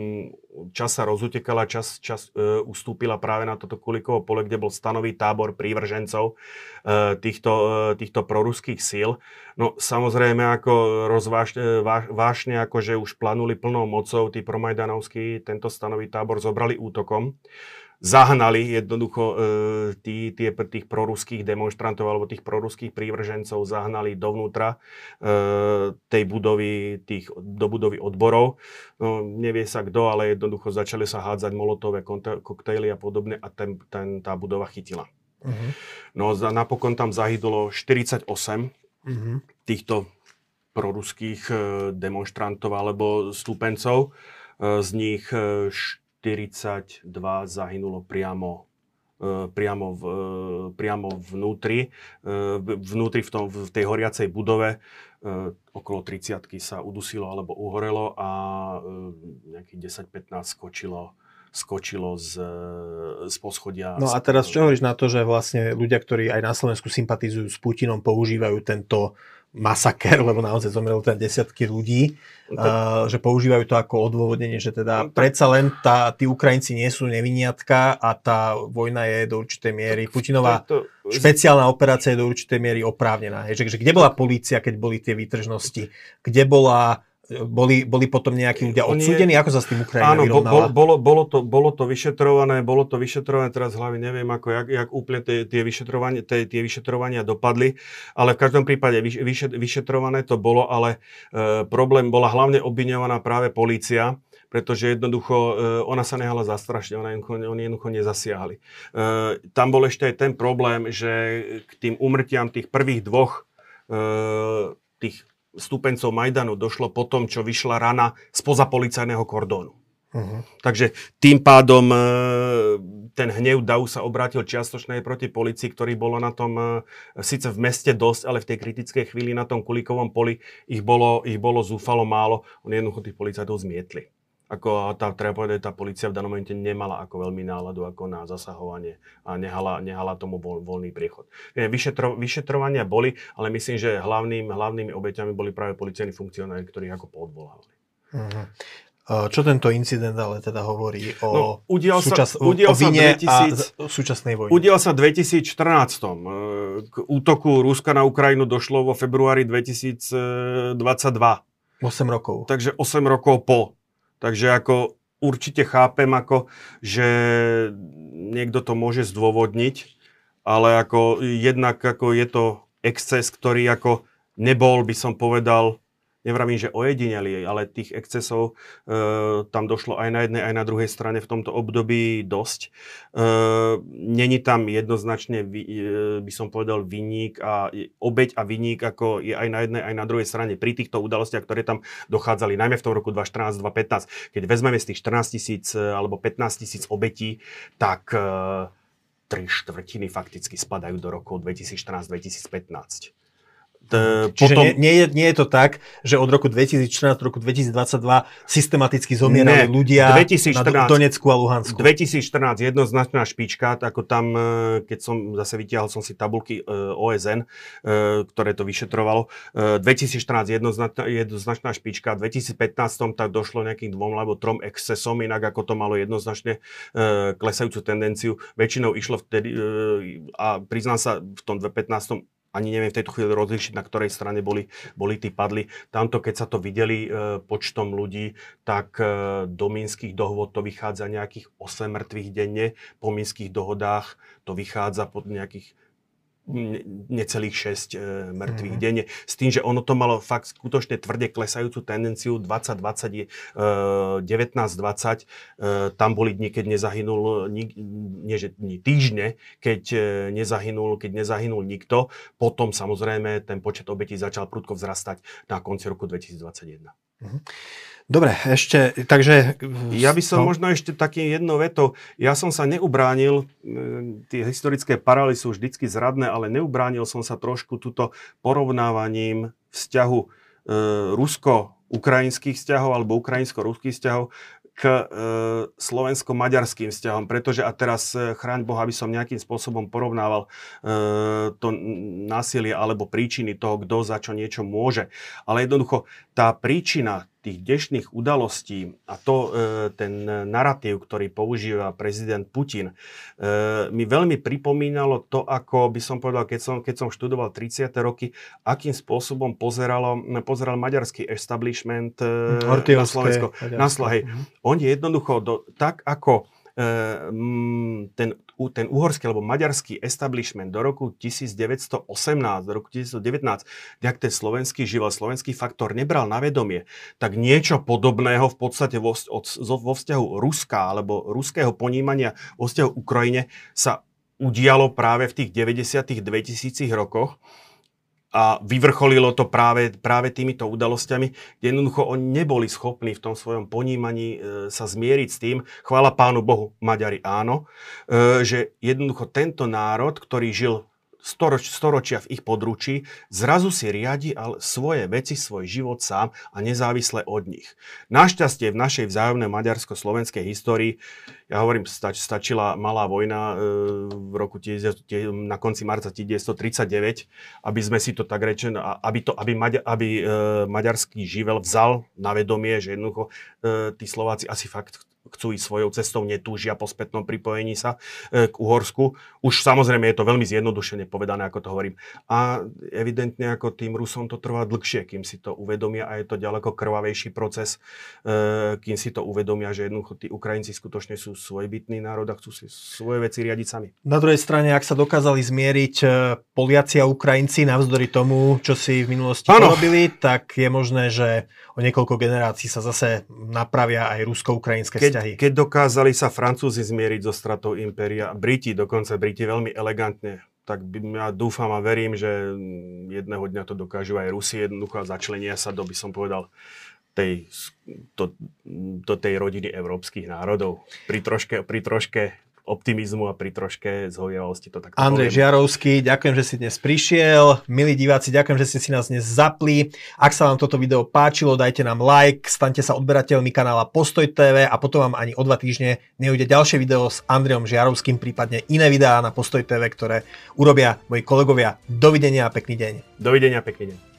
čas sa rozutekala, čas, čas e, ustúpila práve na toto Kulikovo pole, kde bol stanový tábor prívržencov e, týchto, e, týchto proruských síl. No samozrejme, ako rozvážne, e, váš, vášne, ako že už planuli plnou mocou, tí promajdanovskí tento stanový tábor zobrali útokom zahnali jednoducho e, tí, tie, tých proruských demonstrantov alebo tých proruských prívržencov zahnali dovnútra e, tej budovy, tých, do budovy odborov. No, nevie sa kto, ale jednoducho začali sa hádzať molotové koktejly a podobne a ten, ten, tá budova chytila. Uh-huh. No za, napokon tam zahynulo 48 uh-huh. týchto proruských e, demonstrantov alebo stúpencov. Z nich 42 zahynulo priamo e, priamo, v, e, priamo vnútri, e, vnútri v, tom, v tej horiacej budove. Okolo 30 sa udusilo alebo uhorelo a nejakých 10-15 skočilo skočilo z, z poschodia. No a teraz čo hovoríš na to, že vlastne ľudia, ktorí aj na Slovensku sympatizujú s Putinom, používajú tento masaker, lebo naozaj zomrelo teda desiatky ľudí, no uh, že používajú to ako odôvodnenie, že teda no predsa len tá, tí Ukrajinci nie sú neviniatka a tá vojna je do určitej miery, Putinová to, to... špeciálna operácia je do určitej miery oprávnená. Že, že kde bola polícia, keď boli tie výtržnosti? Kde bola boli, boli potom nejakí ľudia odsúdení? Ako sa s tým Ukrajina Áno, bolo, bolo, bolo, to, bolo to vyšetrované, bolo to vyšetrované, teraz hlavy neviem, ako, jak, jak úplne tie, tie, vyšetrovania, tie, tie vyšetrovania dopadli, ale v každom prípade vyš, vyšet, vyšetrované to bolo, ale e, problém bola hlavne obviňovaná práve polícia, pretože jednoducho e, ona sa nehala zastrašiť, ona jednoducho, oni jednoducho nezasiahli. E, tam bol ešte aj ten problém, že k tým umrtiam tých prvých dvoch e, tých stupencov Majdanu došlo po tom, čo vyšla rana spoza policajného kordónu. Uh-huh. Takže tým pádom e, ten hnev Dau sa obrátil čiastočne aj proti policii, ktorý bolo na tom, e, síce v meste dosť, ale v tej kritickej chvíli na tom Kulikovom poli ich bolo, ich bolo zúfalo málo. Oni jednoducho tých policajtov zmietli ako tá, treba povedať, tá policia v danom momente nemala ako veľmi náladu ako na zasahovanie a nehala, nehala tomu voľ, voľný priechod. Vyšetro, vyšetrovania boli, ale myslím, že hlavným, hlavnými obeťami boli práve policajní funkcionári, ktorých ako podvolávali. Uh-huh. Čo tento incident ale teda hovorí o, no, udial súčas, sa, udial o vine 2000, a súčasnej vojne? Udial sa v 2014. K útoku Ruska na Ukrajinu došlo vo februári 2022. 8 rokov. Takže 8 rokov po. Takže ako určite chápem, ako, že niekto to môže zdôvodniť, ale ako jednak ako je to exces, ktorý ako nebol, by som povedal, nevravím, že ojedineli, ale tých excesov e, tam došlo aj na jednej, aj na druhej strane v tomto období dosť. E, Není tam jednoznačne, vy, e, by som povedal, vyník a obeď a vyník, ako je aj na jednej, aj na druhej strane pri týchto udalostiach, ktoré tam dochádzali, najmä v tom roku 2014-2015. Keď vezmeme z tých 14 tisíc e, alebo 15 tisíc obetí, tak e, tri štvrtiny fakticky spadajú do rokov 2014-2015. Čiže potom... nie, nie, je, nie je to tak, že od roku 2014 do roku 2022 systematicky zomierali ne, ľudia 2014, na Donecku a Luhansku. 2014 jednoznačná špička, ako tam, e, keď som zase vytiahol som si tabulky e, OSN, e, ktoré to vyšetrovalo. 2014 jednoznačná, jednoznačná špička, v 2015 tak došlo nejakým dvom alebo trom excesom, inak ako to malo jednoznačne klesajúcu tendenciu. Väčšinou išlo vtedy, a priznám sa, v tom 2015 ani neviem v tejto chvíli rozlišiť, na ktorej strane boli, boli tí padli. Tamto, keď sa to videli e, počtom ľudí, tak e, do minských dohôd to vychádza nejakých 8 mŕtvych denne, po minských dohodách to vychádza pod nejakých necelých 6 e, mŕtvych mm-hmm. denne. S tým, že ono to malo fakt skutočne tvrde klesajúcu tendenciu 2020, e, 1920, e, tam boli dni, keď nezahynul, nie, že dni, týždne, keď e, nezahynul, keď nezahynul nikto. Potom samozrejme ten počet obetí začal prudko vzrastať na konci roku 2021. Dobre, ešte, takže... Ja by som no. možno ešte takým jednou vetou, ja som sa neubránil, e, tie historické paralely sú vždycky zradné, ale neubránil som sa trošku tuto porovnávaním vzťahu e, rusko-ukrajinských vzťahov alebo ukrajinsko-ruských vzťahov k e, slovensko-maďarským vzťahom, pretože a teraz e, chráň Boha, aby som nejakým spôsobom porovnával e, to násilie alebo príčiny toho, kto za čo niečo môže. Ale jednoducho tá príčina tých dnešných udalostí a to, e, ten narratív, ktorý používa prezident Putin, e, mi veľmi pripomínalo to, ako by som povedal, keď som, keď som študoval 30. roky, akým spôsobom pozeralo, pozeral maďarský establishment e, na Slovensko. Na Slohej. Mhm. Oni jednoducho, do, tak ako ten ten uhorský alebo maďarský establishment do roku 1918, do roku 1919, jak ten slovenský živel, slovenský faktor nebral na vedomie, tak niečo podobného v podstate vo, od, vo vzťahu Ruska alebo ruského ponímania vo vzťahu Ukrajine sa udialo práve v tých 90 2000 rokoch a vyvrcholilo to práve, práve týmito udalosťami, kde jednoducho oni neboli schopní v tom svojom ponímaní e, sa zmieriť s tým, chvála pánu Bohu, Maďari áno, e, že jednoducho tento národ, ktorý žil storoč, storočia v ich područí, zrazu si riadi ale svoje veci, svoj život sám a nezávisle od nich. Našťastie v našej vzájomnej maďarsko-slovenskej histórii, ja hovorím, stač, stačila malá vojna e, v roku na konci marca 1939, aby sme si to tak rečen, aby, to, aby, Maďa, aby e, maďarský živel vzal na vedomie, že jednoducho e, tí Slováci asi fakt chcú ísť svojou cestou, netúžia po spätnom pripojení sa e, k Uhorsku. Už samozrejme je to veľmi zjednodušene povedané, ako to hovorím. A evidentne ako tým Rusom to trvá dlhšie, kým si to uvedomia a je to ďaleko krvavejší proces, e, kým si to uvedomia, že jednoducho tí Ukrajinci skutočne sú svojbytný národ a chcú si svoje veci riadiť sami. Na druhej strane, ak sa dokázali zmieriť e, Poliaci a Ukrajinci navzdory tomu, čo si v minulosti ano. porobili, tak je možné, že o niekoľko generácií sa zase napravia aj rusko-ukrajinské Keď vzťahy. Keď dokázali sa Francúzi zmieriť so stratou impéria, Briti, dokonca Briti veľmi elegantne, tak ja dúfam a verím, že jedného dňa to dokážu aj Rusi jednoducho začlenia sa do, by som povedal, tej, to, do tej rodiny európskych národov. Pri troške, pri troške optimizmu a pri troške zhovievavosti to tak. Andrej poviem. Žiarovský, ďakujem, že si dnes prišiel. Milí diváci, ďakujem, že ste si nás dnes zapli. Ak sa vám toto video páčilo, dajte nám like, staňte sa odberateľmi kanála Postoj TV a potom vám ani o dva týždne neujde ďalšie video s Andrejom Žiarovským, prípadne iné videá na Postoj TV, ktoré urobia moji kolegovia. Dovidenia a pekný deň. Dovidenia, pekný deň.